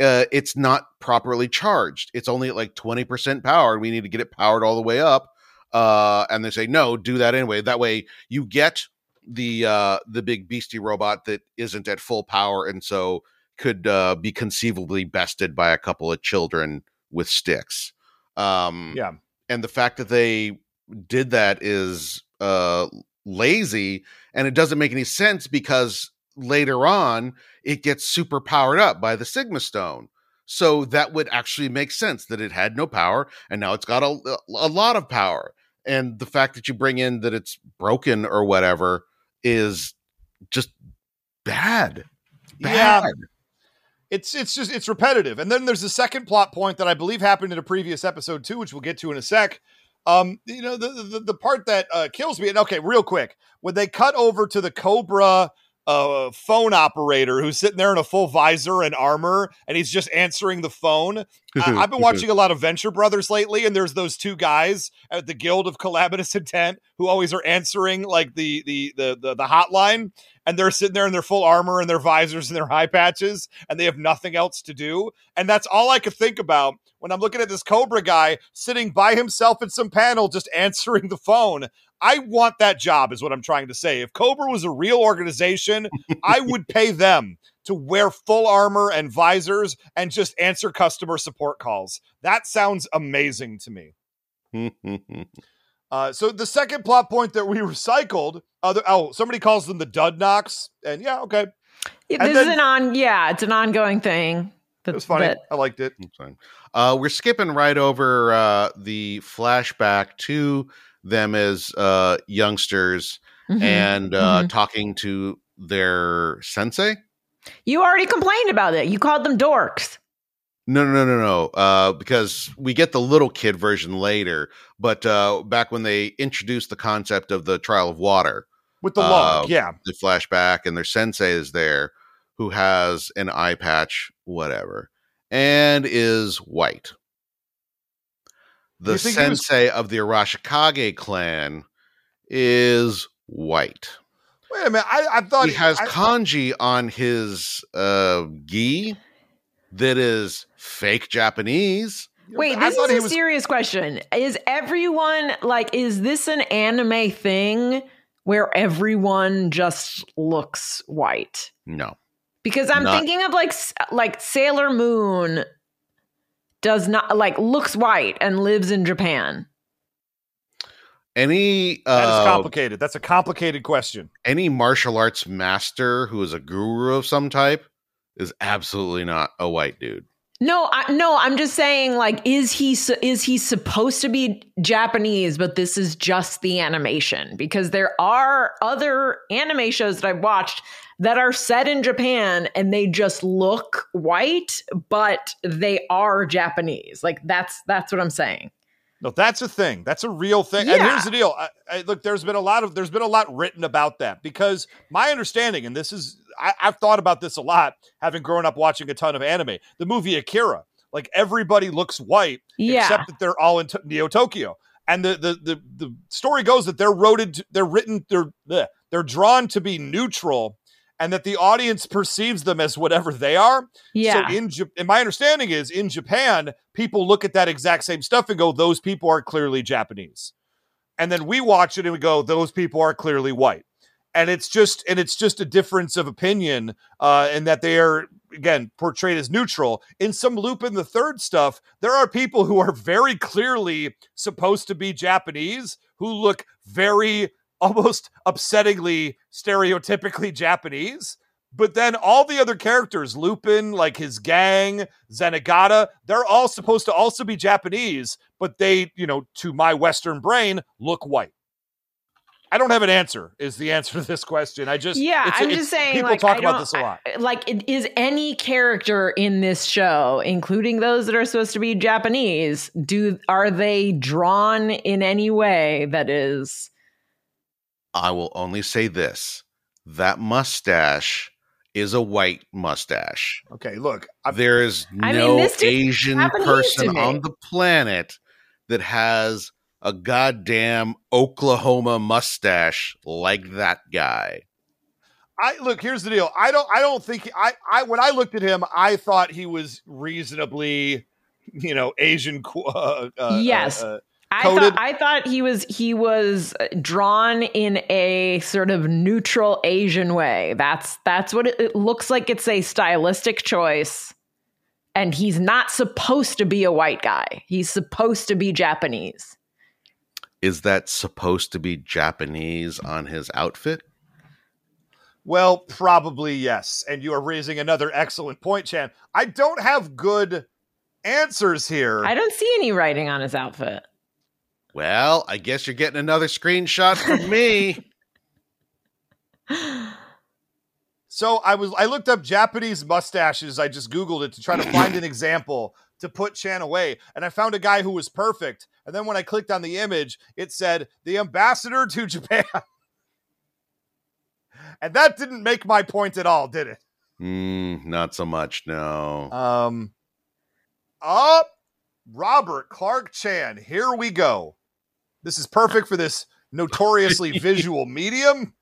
Uh, it's not properly charged. It's only at like twenty percent powered. We need to get it powered all the way up. Uh, and they say no, do that anyway. That way you get the uh the big beastie robot that isn't at full power and so could uh be conceivably bested by a couple of children with sticks um Yeah. And the fact that they did that is uh lazy and it doesn't make any sense because later on it gets super powered up by the sigma stone so that would actually make sense that it had no power and now it's got a, a lot of power and the fact that you bring in that it's broken or whatever is just bad. Yeah. It's it's just it's repetitive. And then there's a second plot point that I believe happened in a previous episode too, which we'll get to in a sec. Um, you know, the the, the part that uh, kills me. And okay, real quick, when they cut over to the Cobra uh, phone operator who's sitting there in a full visor and armor, and he's just answering the phone. I, I've been watching a lot of Venture Brothers lately, and there's those two guys at the Guild of Calamitous Intent who always are answering like the the the the, the hotline, and they're sitting there in their full armor and their visors and their high patches, and they have nothing else to do. And that's all I could think about when I'm looking at this Cobra guy sitting by himself in some panel just answering the phone. I want that job, is what I'm trying to say. If Cobra was a real organization, I would pay them to wear full armor and visors and just answer customer support calls. That sounds amazing to me. Uh, so the second plot point that we recycled, other oh, somebody calls them the dud knocks, and yeah, okay. Yeah, And this is an on. Yeah, it's an ongoing thing. That, It was funny. that- I liked it. Uh, we're skipping right over uh, the flashback to them as uh, youngsters Mhm, and uh, mhm. talking to their sensei. you already complained about it. You called them dorks. No, no, no, no, no. Uh, because we get the little kid version later, but uh, back when they introduced the concept of the trial of water, With the Uh, log, yeah. the flashback, and their sensei is there, who has an eye patch, whatever, and is white. The You think he was- sensei of the Arashikage clan is white. Wait a minute. I, I thought He has I- kanji on his uh, gi that is fake Japanese. Wait, I this is a was- serious question. Is everyone like is this an anime thing where everyone just looks white? No. Because I'm Not- thinking of like like Sailor Moon does not like looks white and lives in Japan. Any That is uh, complicated. That's a complicated question. any martial arts master who is a guru of some type is absolutely not a white dude. No, I, no, I'm just saying like is he is he supposed to be Japanese but this is just the animation because there are other anime shows that I've watched that are set in Japan and they just look white but they are Japanese. Like that's that's what I'm saying. No, that's a thing. That's a real thing. And here's the deal. I, I, look, there's been a lot of there's been a lot written about that because my understanding, and this is I, I've thought about this a lot, having grown up watching a ton of anime. The movie Akira, like everybody looks white Yeah. except that they're all in to- Neo Tokyo. And the, the the the story goes that they're wrote to, they're written they're bleh, they're drawn to be neutral, and that the audience perceives them as whatever they are. Yeah. So in and my understanding is in Japan, people look at that exact same stuff and go, "Those people are clearly Japanese," and then we watch it and we go, "Those people are clearly white." And it's just and it's just a difference of opinion, uh, in that they are again portrayed as neutral. In some Lupin the Third stuff, there are people who are very clearly supposed to be Japanese who look very almost upsettingly stereotypically Japanese. But then all the other characters, Lupin, like his gang, Zenigata, they're all supposed to also be Japanese, but they, you know, to my Western brain, look white. I don't have an answer, is the answer to this question. I just, yeah, it's- I'm it's- just saying. People like, talk I about this a lot. I- Like, is any character in this show, including those that are supposed to be Japanese, do are they drawn in any way that is? I will only say this that mustache is a white mustache. Okay, look, I've, There is I mean, no Asian Japanese person on the planet that has a goddamn Oklahoma mustache like that guy. I look. Here's the deal. I don't. I don't think. I. I when I looked at him, I thought he was reasonably, you know, Asian. Uh, uh, Yes. uh, uh, I thought I thought he was he was drawn in a sort of neutral Asian way. That's that's what it, it looks like. It's a stylistic choice, and he's not supposed to be a white guy. He's supposed to be Japanese. Is that supposed to be Japanese on his outfit? Well, probably yes. And you are raising another excellent point, Chan. I don't have good answers here. I don't see any writing on his outfit. Well, I guess you're getting another screenshot from me. So I was I looked up Japanese mustaches. I just Googled it to try to find an example to put Chan away. And I found a guy who was perfect. And then when I clicked on the image, it said the ambassador to Japan. and that didn't make my point at all, did it? Mm, not so much, no. Um up Robert Clark Chan. Here we go. This is perfect for this notoriously visual medium.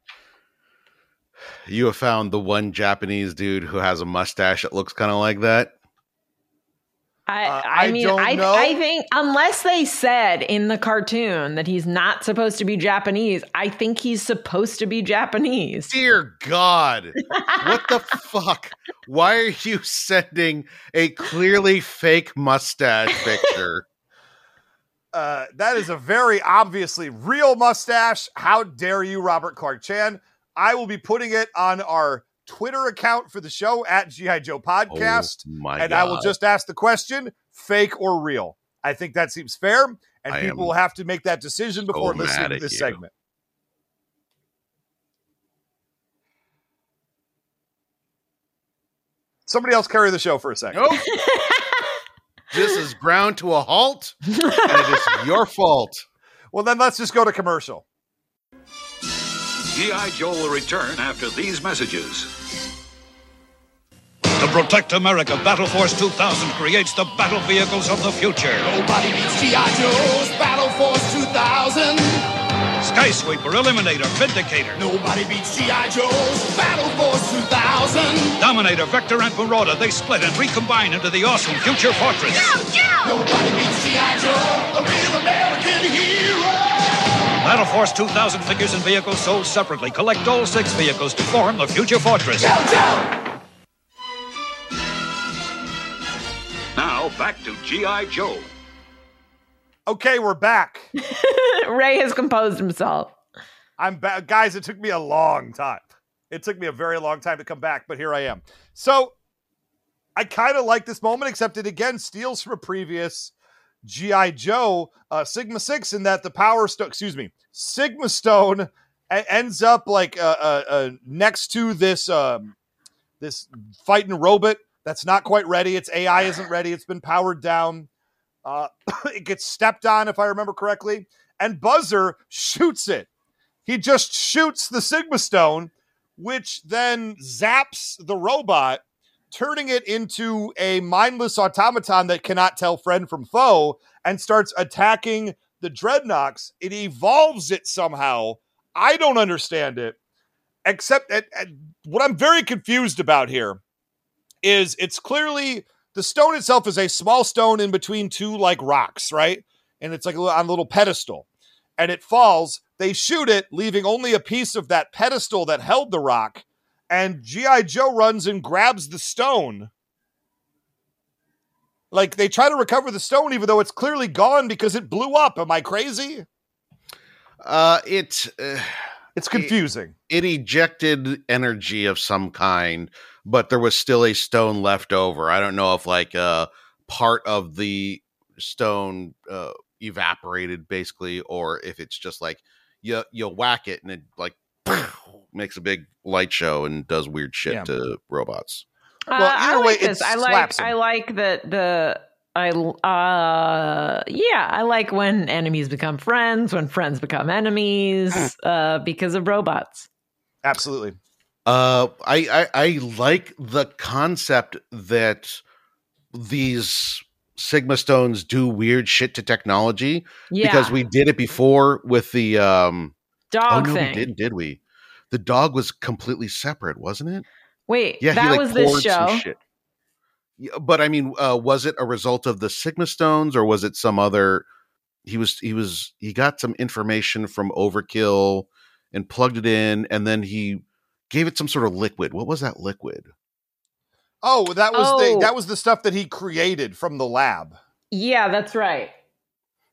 You have found the one Japanese dude who has a mustache that looks kind of like that. I, Uh, I I mean, don't I, know. I think unless they said in the cartoon that he's not supposed to be Japanese, I think he's supposed to be Japanese. Dear God, what the fuck? Why are you sending a clearly fake mustache picture? Uh, that is a very obviously real mustache. How dare you, Robert Clark Chan? I will be putting it on our Twitter account for the show at GI Joe oh Podcast, Oh my and I will just ask the question: fake or real? I think that seems fair, and I people will have to make that decision before mad listening to this you. segment. Somebody else carry the show for a second. Nope. this is ground to a halt, and it is your fault. Well, then let's just go to commercial. G.I. Joe will return after these messages. To protect America, Battle Force 2000 creates the battle vehicles of the future. Nobody beats G.I. Joe's Battle Force 2000. Skysweeper, Eliminator, Vindicator, Nobody beats G.I. Joe's Battle Force 2000. Dominator, Vector, and Marauder. They split and recombine into the awesome Future Fortress. Nobody beats G.I. Joe, a real American hero. Battle Force 2000 figures and vehicles sold separately. Collect all six vehicles to form the Future Fortress. Now, back to G.I. Joe. Okay, we're back. Ray has composed himself. I'm back. Guys, it took me a long time. It took me a very long time to come back, but here I am. So I kind of like this moment, except it again steals from a previous G.I. Joe uh, Sigma 6 in that the Power Stone, excuse me, Sigma Stone a- ends up like uh, uh, uh, next to this um, this fighting robot that's not quite ready. Its AI isn't ready. It's been powered down. Uh, it gets stepped on, if I remember correctly, and Buzzer shoots it. He just shoots the Sigma Stone, which then zaps the robot, turning it into a mindless automaton that cannot tell friend from foe and starts attacking the Dreadnoks. It evolves it somehow. I don't understand it, except at, at- what I'm very confused about here is it's clearly the stone itself is a small stone in between two like rocks, right? And it's like on a little pedestal. And it falls. They shoot it, leaving only a piece of that pedestal that held the rock. And G.I. Joe runs and grabs the stone. Like they try to recover the stone, even though it's clearly gone because it blew up. Am I crazy? Uh, it uh, It's confusing. it ejected energy of some kind, but there was still a stone left over. I don't know if like uh part of the stone uh evaporated basically, or if it's just like you you whack it and it like makes a big light show and does weird shit Yeah. to robots. Well, Uh, I either way, like it this. I slaps like. him. I like that the. I uh yeah, I like when enemies become friends, when friends become enemies, uh, because of robots. Absolutely. Uh, I, I I like the concept that these Sigma stones do weird shit to technology Yeah, because we did it before with the um. Dog oh no, thing. we didn't, did we? The dog was completely separate, wasn't it? Wait, Yeah, that he like was this show. shit. Yeah, but I mean, uh, was it a result of the Sigma stones, or was it some other? He was he was he got some information from Overkill and plugged it in, and then he gave it some sort of liquid. What was that liquid? Oh, that was Oh. the that was the stuff that he created from the lab. Yeah, that's right.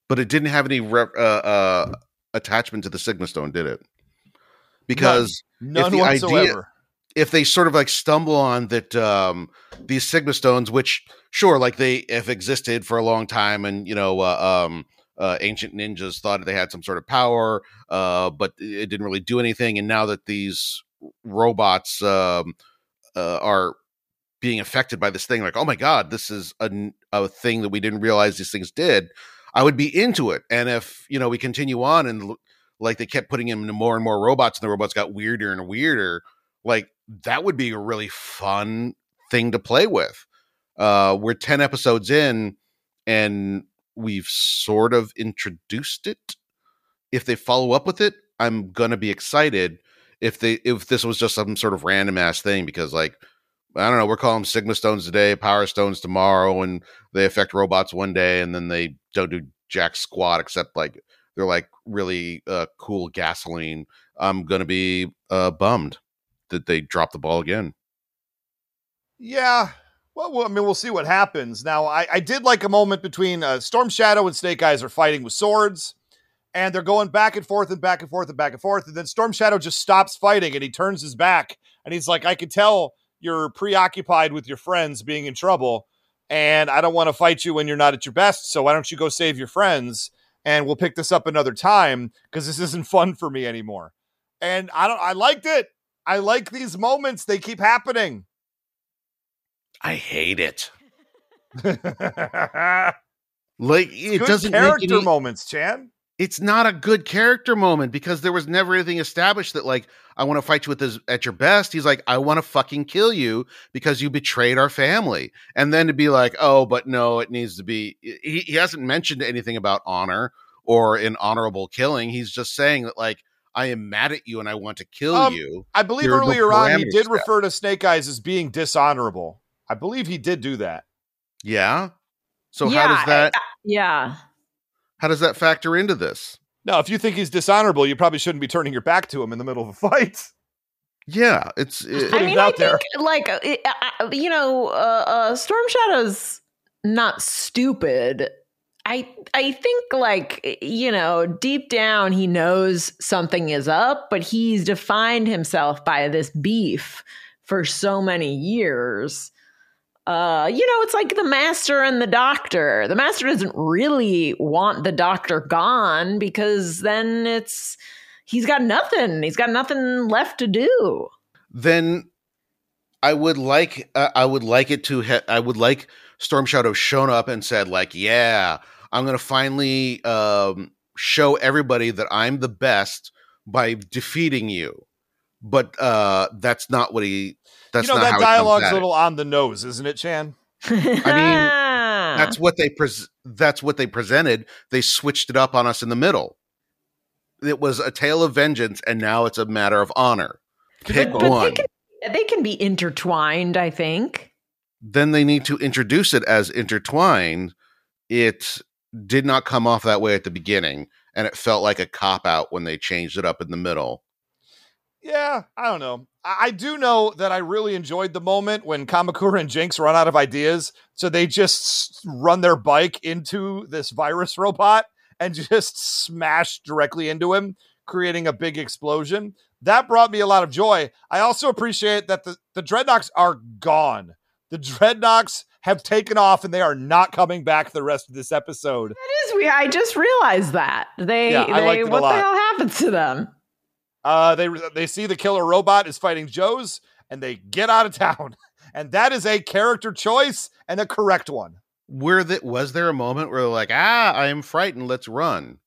But it didn't have any re- uh, uh, attachment to the Sigma stone, did it? Because None the idea- whatsoever. if they sort of like stumble on that um these sigma stones which sure like they have existed for a long time and you know uh, um uh, ancient ninjas thought they had some sort of power uh but it didn't really do anything and now that these robots um uh, are being affected by this thing like oh my god this is a, a thing that we didn't realize these things did i would be into it and if you know we continue on and like they kept putting in more and more robots and the robots got weirder and weirder like that would be a really fun thing to play with. Uh, we're 10 episodes in and we've sort of introduced it. If they follow up with it, I'm gonna be excited. If they if this was just some sort of random ass thing, because like I don't know, we're calling them Sigma stones today, Power stones tomorrow, and they affect robots one day, and then they don't do jack squat except like they're like really uh, cool gasoline. I'm gonna be uh, bummed that they drop the ball again. Yeah. Well, well, I mean, we'll see what happens. Now, I, I did like a moment between uh, Storm Shadow and Snake Eyes are fighting with swords, and they're going back and forth and back and forth and back and forth. And then Storm Shadow just stops fighting and he turns his back And he's like, I can tell you're preoccupied with your friends being in trouble, and I don't want to fight you when you're not at your best. So why don't you go save your friends? And we'll pick this up another time because this isn't fun for me anymore. And I don't. I liked it. I like these moments. They keep happening. I hate it. It's Like it good doesn't character make any, moments, Chan. It's not a good character moment because there was never anything established that like I want to fight you with this at your best. He's like, I want to fucking kill you because you betrayed our family. And then to be like, oh, but no, it needs to be he, he hasn't mentioned anything about honor or an honorable killing. He's just saying that like I am mad at you and I want to kill Um, you. I believe Here are earlier on he did set. refer to Snake Eyes as being dishonorable. I believe he did do that. Yeah. So Yeah, how does that I- yeah. How does that factor into this? Now, if you think he's dishonorable, you probably shouldn't be turning your back to him in the middle of a fight. Yeah, it's it, I mean, it I out there. think like uh, uh, you know, uh, uh, Storm Shadow's not stupid. I I think like you know, deep down he knows something is up, but he's defined himself by this beef for so many years. Uh, you know, it's like the master and the doctor. The master doesn't really want the doctor gone because then it's he's got nothing. He's got nothing left to do. then I would like uh, I would like it to ha- I would like Storm Shadow shown up and said like, "Yeah, I'm going to finally um, show everybody that I'm the best by defeating you." But uh, that's not what he. That's you know not that how he dialogue's at a it. little on the nose, isn't it, Chan? I mean, that's what they pres- That's what they presented. They switched it up on us in the middle. It was a tale of vengeance, and now it's a matter of honor. Pick But- but one. They can, they can be intertwined, I think. then they need to introduce it as intertwined. It did not come off that way at the beginning, and it felt like a cop out when they changed it up in the middle. Yeah, I don't know. I, I do know that I really enjoyed the moment when Kamakura and Jinx run out of ideas, so they just run their bike into this virus robot and just smash directly into him, creating a big explosion. That brought me a lot of joy. I also appreciate that the, the Dreadnoks are gone. The Dreadnoks have taken off and they are not coming back the rest of this episode. That is, we. I just realized that they. Yeah, I they liked it a what the hell happens to them? Uh, they they see the killer robot is fighting Joe's, and they get out of town. And that is a character choice and a correct one. Where that was there a moment where they're like, ah, I am frightened, let's run.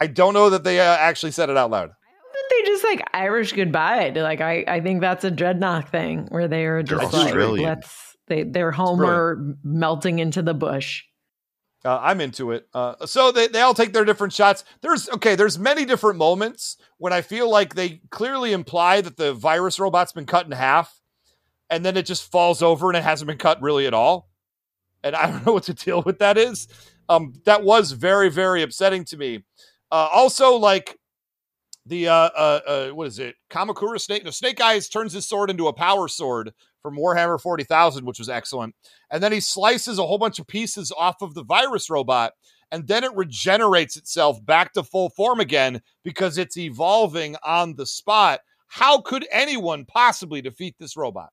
I don't know that they uh, actually said it out loud. But they just like Irish goodbye. to, Like I, I think that's a Dreadnok thing where they are They're just like Australian. let's they they're Homer melting into the bush. Uh, I'm into it. Uh, so they, they all take their different shots. There's okay. There's many different moments when I feel like they clearly imply that the virus robot's been cut in half, and then it just falls over and it hasn't been cut really at all. And I don't know what to deal with that is. Um, that was very very upsetting to me. Uh, also, like the uh, uh, uh, what is it? Kamakura Snake. No, Snake Eyes turns his sword into a power sword from Warhammer Forty Thousand, which was excellent and then he slices a whole bunch of pieces off of the virus robot and then it regenerates itself back to full form again because it's evolving on the spot how could anyone possibly defeat this robot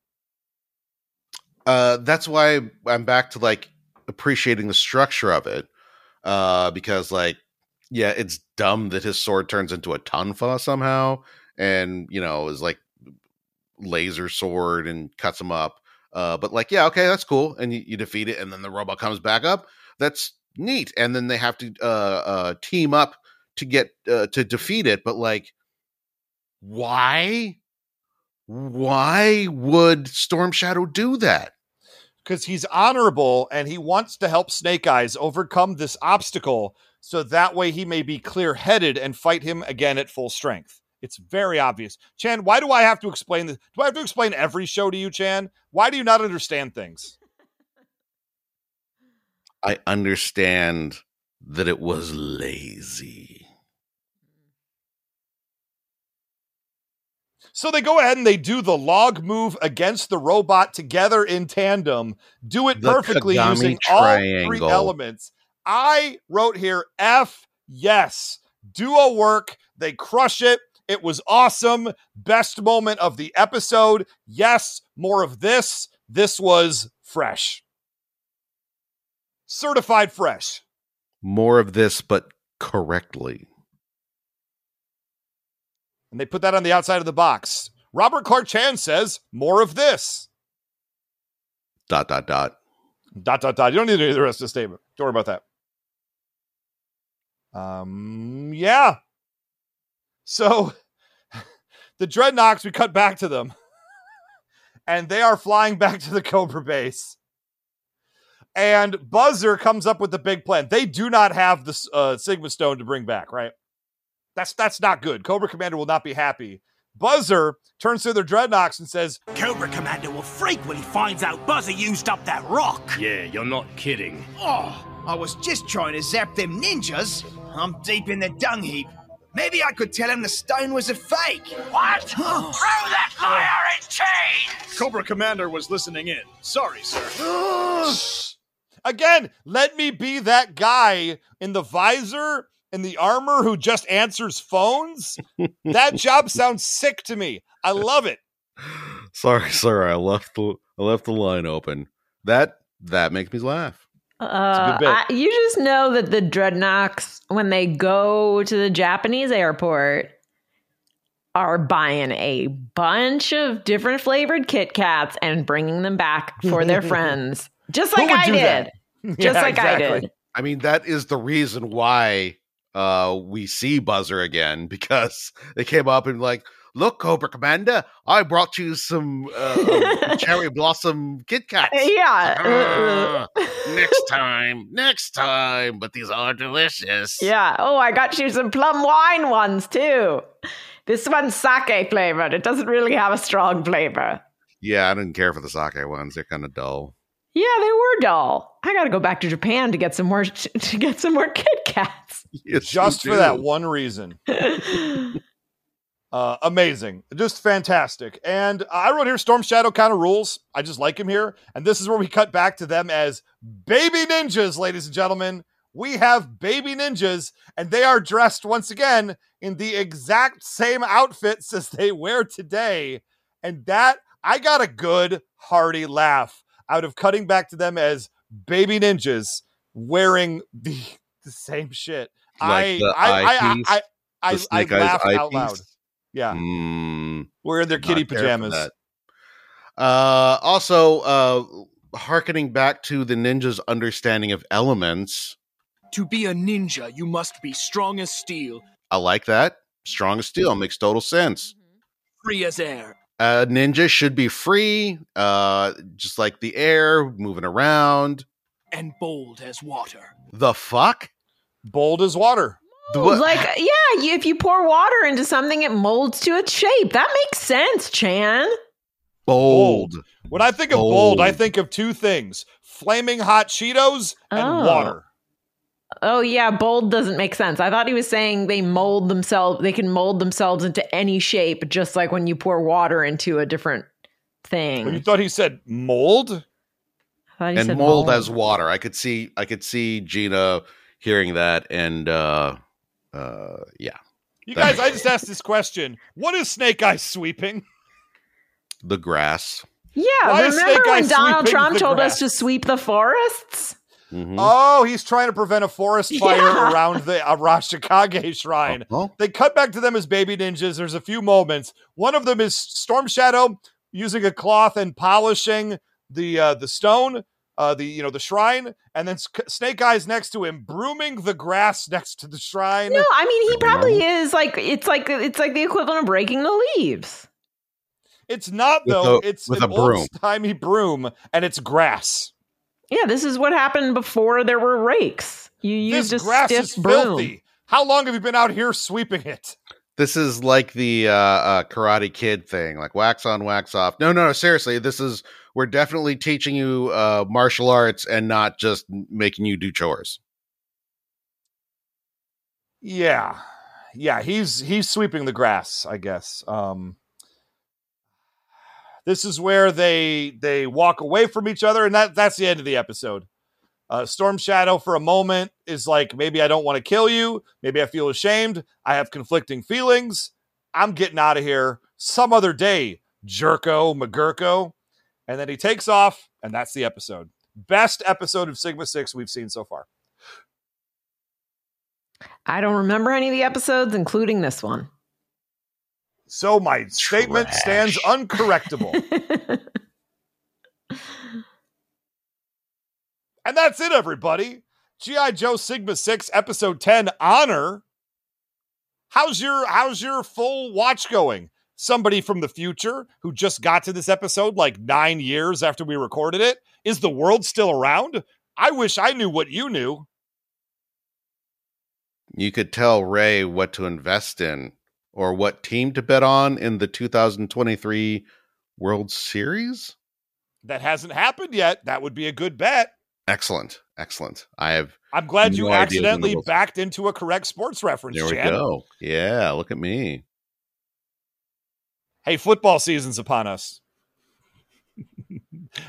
Uh, that's why I'm back to like appreciating the structure of it. Uh, because like, yeah, it's dumb that his sword turns into a tonfa somehow, and you know is like laser sword and cuts him up. Uh, but like, yeah, okay, that's cool, and you, you defeat it, and then the robot comes back up. That's neat, and then they have to uh, uh team up to get uh, to defeat it. But like, why? Why would Storm Shadow do that? because he's honorable and he wants to help snake eyes overcome this obstacle so that way he may be clear-headed and fight him again at full strength it's very obvious chan why do i have to explain this do i have to explain every show to you chan why do you not understand things I understand that it was lazy. So they go ahead and they do the log move against the robot together in tandem, do it The perfectly Kagami using all three elements. I wrote here F yes. Duo work. They crush it. It was awesome. Best moment of the episode. Yes, more of this. This was fresh. Certified fresh. More of this, but correctly. And they put that on the outside of the box. Robert Clark Chan says, more of this. Dot dot dot. Dot, dot, dot. You don't need to read the rest of the statement. Don't worry about that. Um, yeah. So the Dreadnoks, we cut back to them. and they are flying back to the Cobra base. And Buzzer comes up with the big plan. They do not have the uh, Sigma Stone to bring back, right? That's that's not good. Cobra Commander will not be happy. Buzzer turns to their Dreadnoks and says, Cobra Commander will freak when he finds out Buzzer used up that rock. Yeah, you're not kidding. Oh, I was just trying to zap them ninjas. I'm deep in the dung heap. Maybe I could tell him the stone was a fake. What? Throw that liar in chains! Cobra Commander was listening in. Sorry, sir. Again, let me be that guy in the visor in the armor who just answers phones. that job sounds sick to me. I love it. Sorry, sir. I left the I left the line open. That that makes me laugh. Uh. I, you just know that the Dreadnoks, when they go to the Japanese airport, are buying a bunch of different flavored Kit Kats and bringing them back for their friends, just like I did. that? Just Yeah, like I did. I mean, that is the reason why uh we see Buzzer again because they came up and like, look, Cobra Commander, I brought you some uh, um, cherry blossom Kit Kats. Yeah. Ah, next time, next time, but these are delicious. Yeah. Oh, I got you some plum wine ones too. This one's sake flavored. It doesn't really have a strong flavor. Yeah, I didn't care for the sake ones; they're kind of dull. Yeah, they were dull. I got to go back to Japan to get some more to get some more Kit Kats. Yes, Just you for that one reason. Uh, amazing, just fantastic. And I wrote here Storm Shadow kind of rules. I just like him here. And this is where we cut back to them as baby ninjas, ladies and gentlemen. We have baby ninjas, and they are dressed once again in the exact same outfits as they wear today. And that I got a good hearty laugh out of cutting back to them as baby ninjas wearing the the same shit. Like I, the I, I, I? I, I, I laughed out loud. Yeah, Mm, wearing their kitty care pajamas. Uh, also, uh, harkening back to the ninja's understanding of elements, To be a ninja, you must be strong as steel, I like that. Strong as steel makes total sense. free as air. A ninja should be free, uh, just like the air, moving around. and bold as water. The fuck? Bold as water. The what- Like, yeah, you, if you pour water into something, it molds to its shape. That makes sense, Chan. bold. When I think of bold, I think of two things: flaming hot Cheetos and Oh. water. Oh yeah, bold doesn't make sense. I thought he was saying they mold themselves. They can mold themselves into any shape, just like when you pour water into a different When you thought he said mold, I he and said mold, as water. I could see I could see Gina hearing that and uh uh yeah. you guys, I just asked this question: What is Snake Eyes sweeping? The grass. Yeah, Why is remember Snake when Eyes Donald Trump told grass? us to sweep the forests? Mhm. Oh, he's trying to prevent a forest fire Yeah. around the Arashikage shrine. Oh, They cut back to them as baby ninjas. There's a few moments. One of them is Storm Shadow using a cloth and polishing the uh, the stone, uh, the you know the shrine, and then Snake Eyes next to him brooming the grass next to the shrine. No, I mean he probably is like it's like it's like the equivalent of breaking the leaves. It's not With though. a- it's with an a broom. old timey broom, and it's grass. Yeah, this is what happened before there were rakes. You used this a grass stiff is broom. filthy. How long have you been out here sweeping it? This is like the uh, uh Karate Kid thing, like wax on, wax off. No, no, no, seriously, this is we're definitely teaching you uh martial arts and not just making you do chores. Yeah. Yeah, he's he's sweeping the grass, I guess. Um This is where they they walk away from each other and that that's the end of the episode. Uh Storm Shadow for a moment is like maybe I don't want to kill you, maybe I feel ashamed, I have conflicting feelings. I'm getting out of here some other day, Jerko McGurko. And then he takes off, and that's the episode. Best episode of Sigma 6 we've seen so far. I don't remember any of the episodes, including this one. So my statement Trash. stands uncorrectable. and that's it, everybody. G.I. Joe Sigma 6, episode 10, Honor. How's your how's your full watch going? Somebody from the future who just got to this episode like nine years after we recorded it. Is the world still around? I wish I knew what you knew. You could tell Ray what to invest in or what team to bet on in the 2023 World Series. That hasn't happened yet. That would be a good bet. Excellent. Excellent. I have I'm glad you No accidentally backed into a correct sports reference, there we Jan. go. Yeah, look at me. Hey, football season's upon us.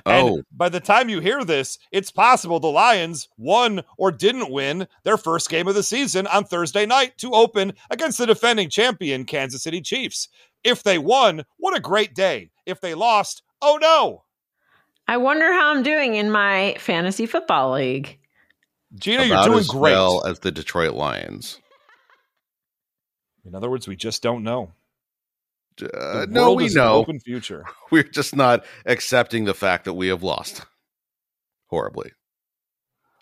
Oh, And by the time you hear this, it's possible the Lions won or didn't win their first game of the season on Thursday night to open against the defending champion Kansas City Chiefs. If they won, what a great day. If they lost, oh no. I wonder how I'm doing in my fantasy football league. Gina, about you're doing as great. well as the Detroit Lions. In other words, we just don't know. Uh, no, we know. open future. We're just not accepting the fact that we have lost horribly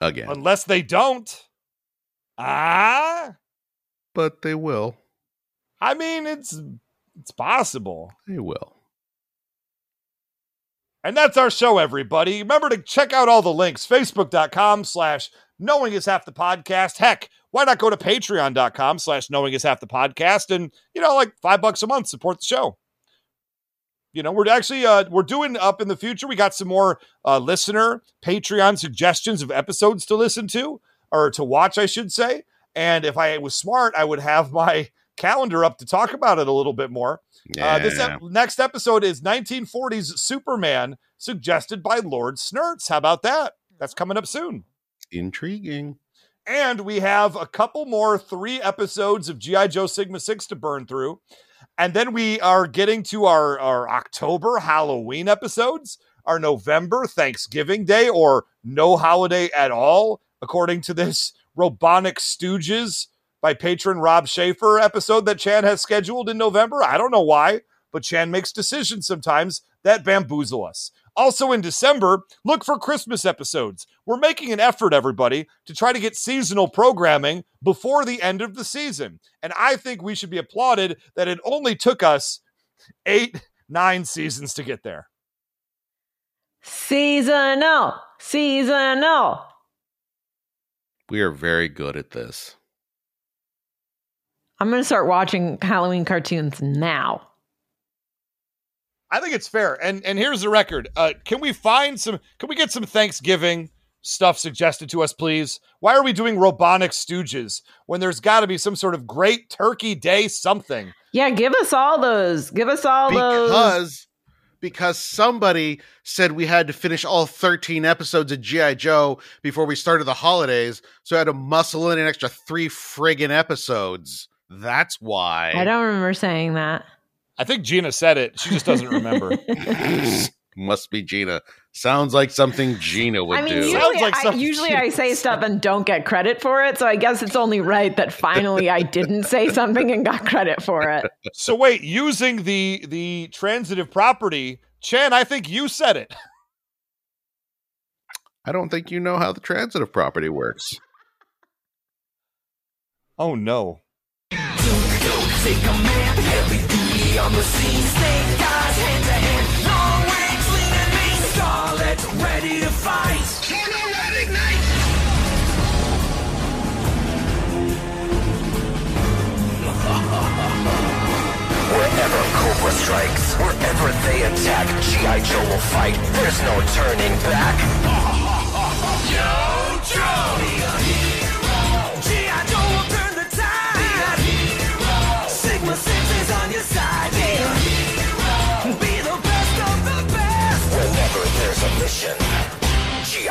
again. Unless they don't. Ah, but they will. I mean, it's it's possible. They will. And that's our show, everybody. Remember to check out all the links. Facebook.com slash knowing is half the podcast. Heck, why not go to patreon.com slash knowing is half the podcast and, you know, like five bucks a month, support the show. You know, we're actually uh we're doing up in the future. We got some more uh listener Patreon suggestions of episodes to listen to or to watch, I should say. And if I was smart, I would have my calendar up to talk about it a little bit more. Uh, this ep- next episode is 1940s Superman, suggested by Lord Snurts. How about that? That's coming up soon. Intriguing. And we have a couple more three episodes of G.I. Joe Sigma 6 to burn through. And then we are getting to our, our October Halloween episodes, our November Thanksgiving Day, or no holiday at all, according to this Robonic Stooges by patron Rob Schaefer episode that Chan has scheduled in November. I don't know why, but Chan makes decisions sometimes that bamboozle us. Also in December, look for Christmas episodes. We're making an effort, everybody, to try to get seasonal programming before the end of the season. And I think we should be applauded that it only took us eight, nine seasons to get there. Seasonal, seasonal. We are very good at this. I'm going to start watching Halloween cartoons now. I think it's fair. And and here's the record. Uh, can we find some? Can we get some Thanksgiving stuff suggested to us, please? Why are we doing Robonic Stooges when there's got to be some sort of great Turkey Day something? Yeah, give us all those. Give us all those. because because somebody said we had to finish all 13 episodes of GI Joe before we started the holidays, so I had to muscle in an extra 3 friggin' episodes. That's why. I don't remember saying that. I think Gina said it. She just doesn't remember. Must be Gina. Sounds like something Gina would I mean, do. usually, Sounds like I, usually I say stuff and don't get credit for it. So I guess it's only right that finally I didn't say something and got credit for it. so wait, using the the transitive property, Chan, I think you said it. I don't think you know how the transitive property works. Oh no. Take man, heavy duty on the scene. Hand to hand. Long range, ready to fight. Ignite. Wherever Cobra strikes, wherever they attack, G.I. Joe will fight. There's no turning back. Yo, Joe.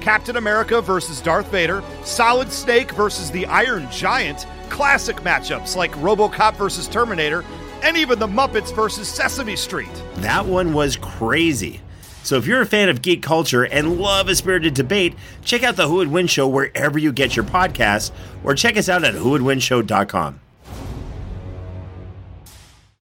Captain America versus Darth Vader, Solid Snake versus the Iron Giant, classic matchups like Robocop versus Terminator, and even the Muppets versus Sesame Street. That one was crazy. So if you're a fan of geek culture and love a spirited debate, check out the Who Would Win Show wherever you get your podcasts, or check us out at whowouldwinshow.com.